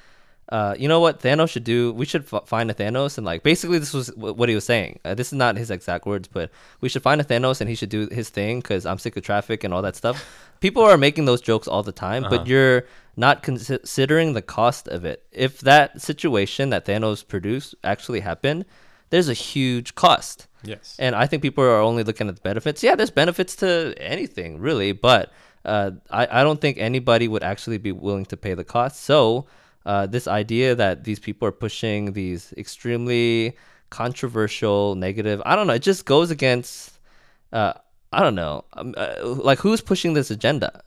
uh, you know what Thanos should do? We should f- find a Thanos and like basically this was w- what he was saying. Uh, this is not his exact words, but we should find a Thanos and he should do his thing because I'm sick of traffic and all that stuff. People are making those jokes all the time, but you're not consi- considering the cost of it. If that situation that Thanos produced actually happened, there's a huge cost. Yes. And I think people are only looking at the benefits. Yeah, there's benefits to anything, really, but uh, I, I don't think anybody would actually be willing to pay the cost. So, uh, this idea that these people are pushing these extremely controversial, negative, I don't know, it just goes against, uh, I don't know, um, uh, like who's pushing this agenda?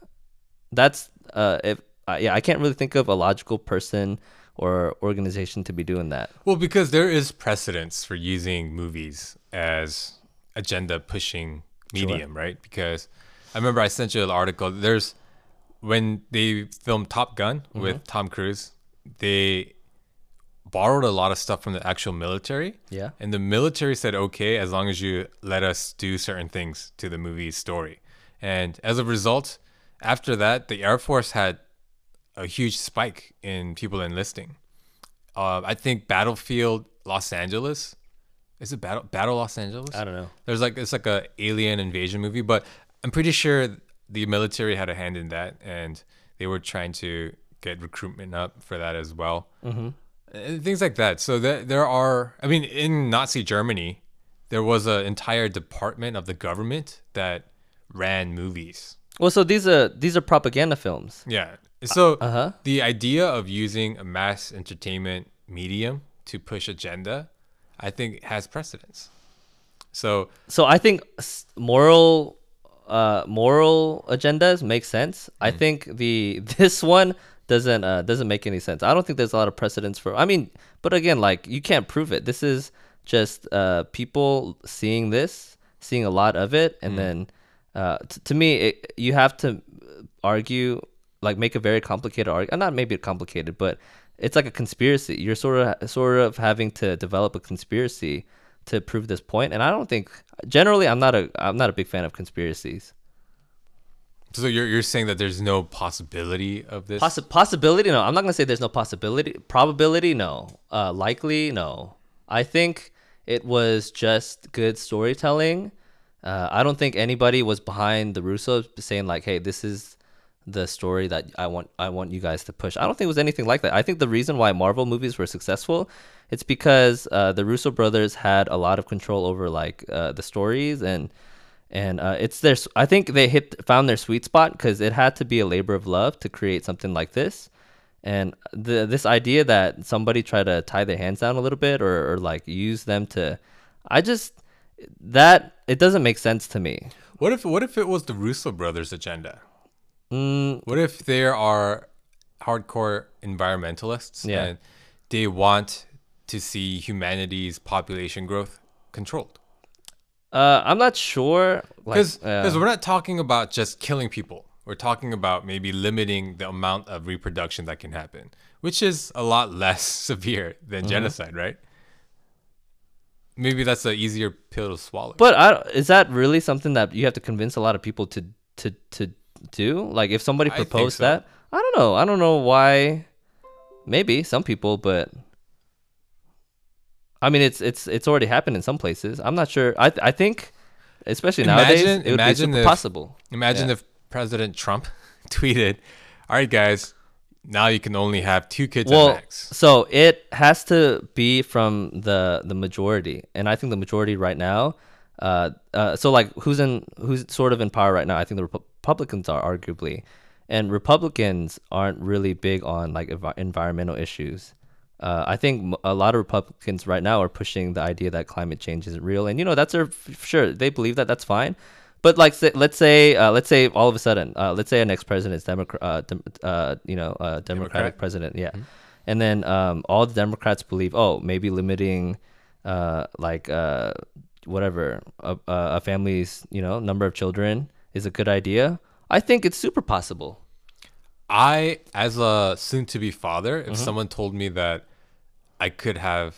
That's, uh, if, uh, yeah, I can't really think of a logical person or organization to be doing that. Well, because there is precedence for using movies as agenda pushing medium, right? Because I remember I sent you an article. There's when they filmed Top Gun mm-hmm. with Tom Cruise, they borrowed a lot of stuff from the actual military. Yeah. And the military said okay as long as you let us do certain things to the movie's story. And as a result, after that, the Air Force had a huge spike in people enlisting. Uh, I think Battlefield Los Angeles is it Battle Battle Los Angeles? I don't know. There's like it's like a alien invasion movie, but I'm pretty sure the military had a hand in that, and they were trying to get recruitment up for that as well. and things like that. So there, there are. I mean, in Nazi Germany, there was an entire department of the government that ran movies. Well, so these are these are propaganda films. Yeah. So Uh-huh. the idea of using a mass entertainment medium to push agenda, I think, has precedence. So So I think moral uh moral agendas make sense. I Mm. think the this one doesn't uh doesn't make any sense. I don't think there's a lot of precedence for I mean, but again, like you can't prove it. This is just uh people seeing this, seeing a lot of it and then uh t- to me it, you have to argue like make a very complicated argument. Not maybe complicated, but it's like a conspiracy. You're sort of sort of having to develop a conspiracy to prove this point, and I don't think generally I'm not a I'm not a big fan of conspiracies. so you're you're saying that there's no possibility of this. Possi- possibility, no. I'm not gonna say there's no possibility. Probability, no. Uh, likely, no. I think it was just good storytelling. Uh, I don't think anybody was behind the Russos saying like, "Hey, this is the story that I want. I want you guys to push." I don't think it was anything like that. I think the reason why Marvel movies were successful, it's because uh, the Russo brothers had a lot of control over like uh, the stories and and uh, it's their I think they hit found their sweet spot because it had to be a labor of love to create something like this and the this idea that somebody try to tie their hands down a little bit or, or like use them to i just that it doesn't make sense to me What if what if it was the Russo brothers' agenda? Mm, What if there are hardcore environmentalists Yeah. and they want to see humanity's population growth controlled? uh, i'm not sure like Because uh, we're not talking about just killing people. We're talking about maybe limiting the amount of reproduction that can happen, which is a lot less severe than Mm-hmm. genocide, right? Maybe that's an easier pill to swallow. But I, is that really something that you have to convince a lot of people to to to do? Like if somebody I proposed so. that, I don't know. I don't know why. Maybe some people, but I mean, it's it's it's already happened in some places. I'm not sure. I I think, especially nowadays, Imagine- it would be super if- possible. Imagine Yeah. if President Trump tweeted, "All right, guys, now you can only have two kids Well, at max." so it has to be from the the majority, and I think the majority right now. Uh, uh, so like who's in who's sort of in power right now? I think the Repu- Republicans are arguably, and Republicans aren't really big on like envi- environmental issues. Uh, I think a lot of Republicans right now are pushing the idea that climate change isn't real, and you know that's their sure they believe that that's fine. But like, say, let's say, uh, let's say all of a sudden, uh, let's say our next president is Democrat, uh, dem- uh, you know, uh, Democratic Democrat? president, yeah, and then um, all the Democrats believe, oh, maybe limiting, uh, like uh, whatever a, a family's you know number of children is a good idea. I think it's super possible. I, as a soon-to-be father, if Mm-hmm. someone told me that I could have,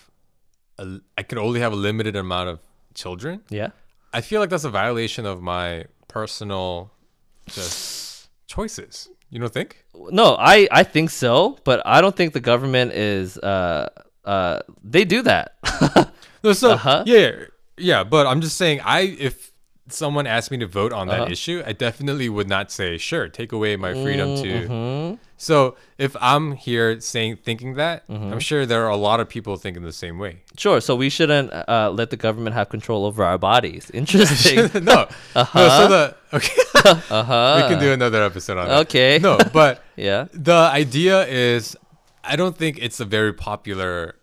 a, I could only have a limited amount of children, Yeah. I feel like that's a violation of my personal, just choices. You don't think? No, I I think so, but I don't think the government is. Uh, uh, they do that. No, so Uh-huh. yeah, yeah, but I'm just saying, I if someone asked me to vote on that Uh-huh. issue, I definitely would not say sure, take away my freedom to. Mm-hmm. So if I'm here saying thinking that, Mm-hmm. I'm sure there are a lot of people thinking the same way. sure. So we shouldn't uh, let the government have control over our bodies. Interesting. no, Uh-huh. no. So the okay, uh-huh. we can do another episode on that. Okay. No, but yeah. the idea is, I don't think it's a very popular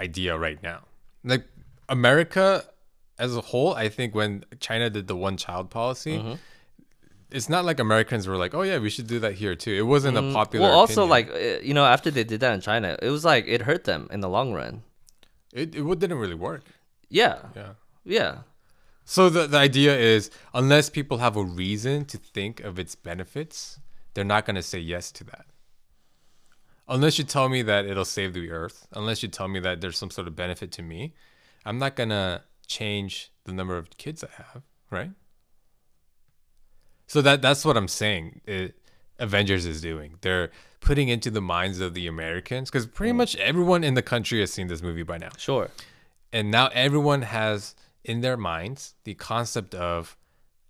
idea right now. Like America as a whole, I think when China did the one child policy, Mm-hmm. it's not like Americans were like, "Oh yeah, we should do that here too." It wasn't a popular. Mm, Well, also opinion. like uh, you know, after they did that in China, it was like it hurt them in the long run. it, it didn't really work. Yeah. Yeah. Yeah. So the the idea is, unless people have a reason to think of its benefits, they're not gonna say yes to that. Unless you tell me that it'll save the earth, unless you tell me that there's some sort of benefit to me, I'm not gonna change the number of kids I have, right? So that that's what I'm saying. It, Avengers is doing. They're putting into the minds of the Americans because pretty much everyone in the country has seen this movie by now Sure. and now everyone has in their minds the concept of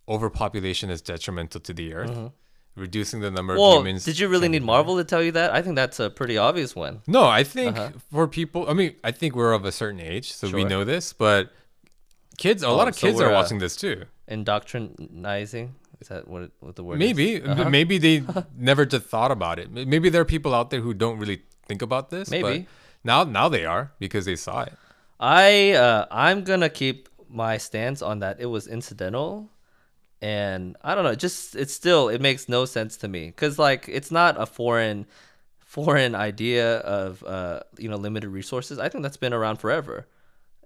overpopulation is detrimental to the earth reducing the number of humans. did you really need Marvel to tell you that? I think that's a pretty obvious one. No, I think Uh-huh. for people, I mean, I think we're of a certain age, so we know this, but kids, a Oh, lot of so kids are uh, watching this too. Indoctrinizing is that what it, what the word? is? Maybe, Uh-huh. maybe they never just thought about it. Maybe there are people out there who don't really think about this. but Maybe. now, now they are because they saw it. I uh, I'm gonna keep my stance on that. It was incidental, and I don't know. Just it's still it makes no sense to me because like it's not a foreign foreign idea of uh, you know limited resources. I think that's been around forever,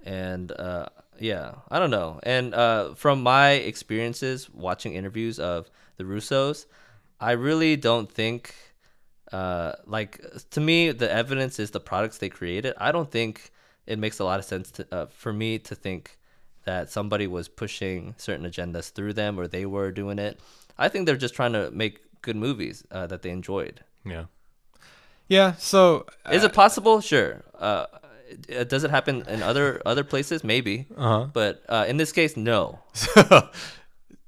and uh, yeah, I don't know. And uh, from my experiences watching interviews of the Russos, I really don't think uh, like to me the evidence is the products they created. I don't think it makes a lot of sense to, uh, for me to think that somebody was pushing certain agendas through them or they were doing it. I think they're just trying to make good movies uh, that they enjoyed. Yeah. Yeah. So, Is it possible? Sure. Uh, does it happen in other other places? Maybe. Uh-huh. But uh, in this case, no. so,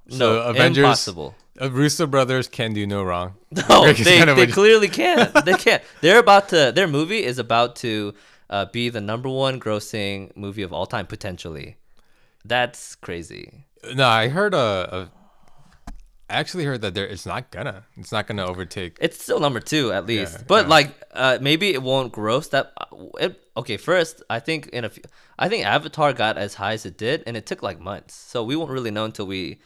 No, Avengers, impossible. uh, Russo brothers can do no wrong. No, they, they clearly can't. They can't. They're about to. Their movie is about to uh, be the number one grossing movie of all time potentially. That's crazy. No, I heard a. a I actually heard that there it's not gonna. It's not gonna overtake. It's still number two at least, Yeah, but yeah. like uh, maybe it won't gross that. uh, It, okay, first I think in a few, I think Avatar got as high as it did, and it took like months, so we won't really know until we.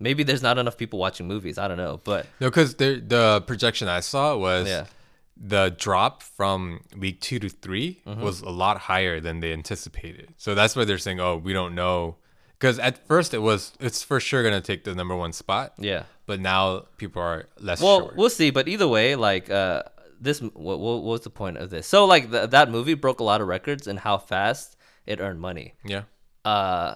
Maybe there's not enough people watching movies. I don't know, but No, because the the projection I saw was Yeah. the drop from week two to 3 Mm-hmm. was a lot higher than they anticipated. So that's why they're saying, "Oh, we don't know," because at first it was it's for sure gonna take the number one spot. yeah. But now people are less Well, sure. we'll see. But either way, like uh, this, what, what what's the point of this? So like th- that movie broke a lot of records and how fast it earned money. yeah. Uh,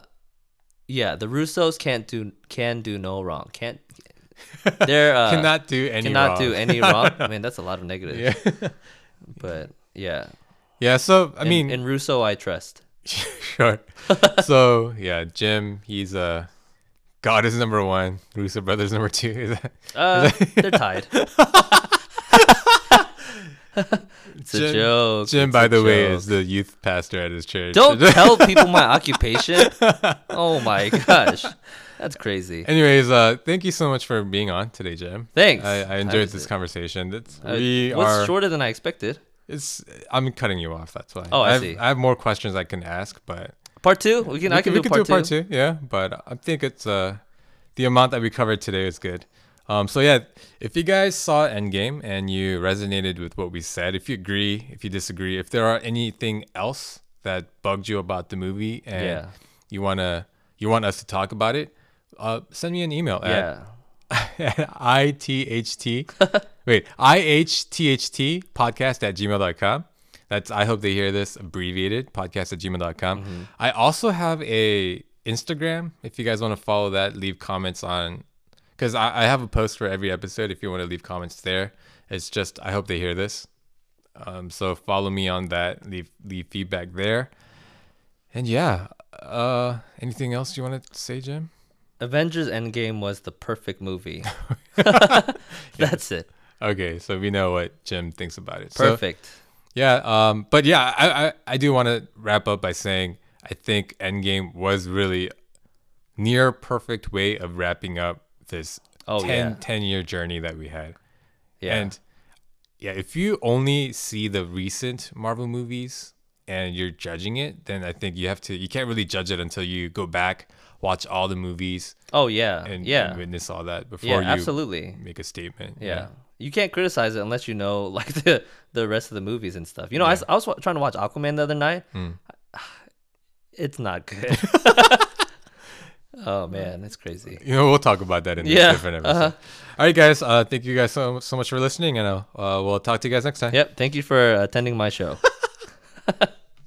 yeah, the Russos can't do can do no wrong. Can't they're uh, Cannot do any cannot wrong. do any wrong. I mean, that's a lot of negatives. yeah. But yeah, yeah. So I in, mean, in Russo, I trust. sure. so yeah, Jim, he's uh, God is number one. Russo brothers number two. Is that, Uh, they're tied. it's a joke. Jim, it's by the way, is the youth pastor at his church. Don't tell people my occupation. Oh my gosh, that's crazy. Anyways, uh, thank you so much for being on today, Jim. Thanks. I, I enjoyed this conversation. It's, Uh, we it was are. shorter than I expected. It's. I'm cutting you off. That's why. Oh, I have, see. I have more questions I can ask, but Part two, we can. we I can, we do, part, do part two. two. Yeah, but I think it's uh, the amount that we covered today is good. Um, so yeah, if you guys saw Endgame and you resonated with what we said, if you agree, if you disagree, if there are anything else that bugged you about the movie and Yeah. you wanna you want us to talk about it, uh, send me an email at Yeah. I-T-H-T. wait, I-H-T-H-T podcast at gmail.com. That's, I hope they hear this abbreviated podcast at gmail.com. Mm-hmm. I also have a Instagram. If you guys want to follow that, leave comments on, because I, I have a post for every episode. If you want to leave comments there, it's just, I hope they hear this. Um, so follow me on that, leave, leave feedback there. And yeah, uh, anything else you want to say, Jim? Avengers Endgame was the perfect movie. That's it. Okay, so we know what Jim thinks about it. So, Perfect. yeah, um, but yeah, I I, I do want to wrap up by saying I think Endgame was really near perfect way of wrapping up this Oh, 10, yeah. 10 year journey that we had. yeah. And yeah, if you only see the recent Marvel movies and you're judging it, then I think you have to you can't really judge it until you go back, watch all the movies oh yeah. and, yeah. and witness all that before yeah. you Absolutely. make a statement. Yeah. You can't criticize it unless you know like the the rest of the movies and stuff. You know, I I was trying to watch Aquaman the other night. Hmm. It's not good. oh man, that's crazy. You know, we'll talk about that in Yeah, a different episode. uh-huh. All right, guys. Uh, thank you guys so, so much for listening, and uh, uh, we'll talk to you guys next time. Yep. Thank you for attending my show.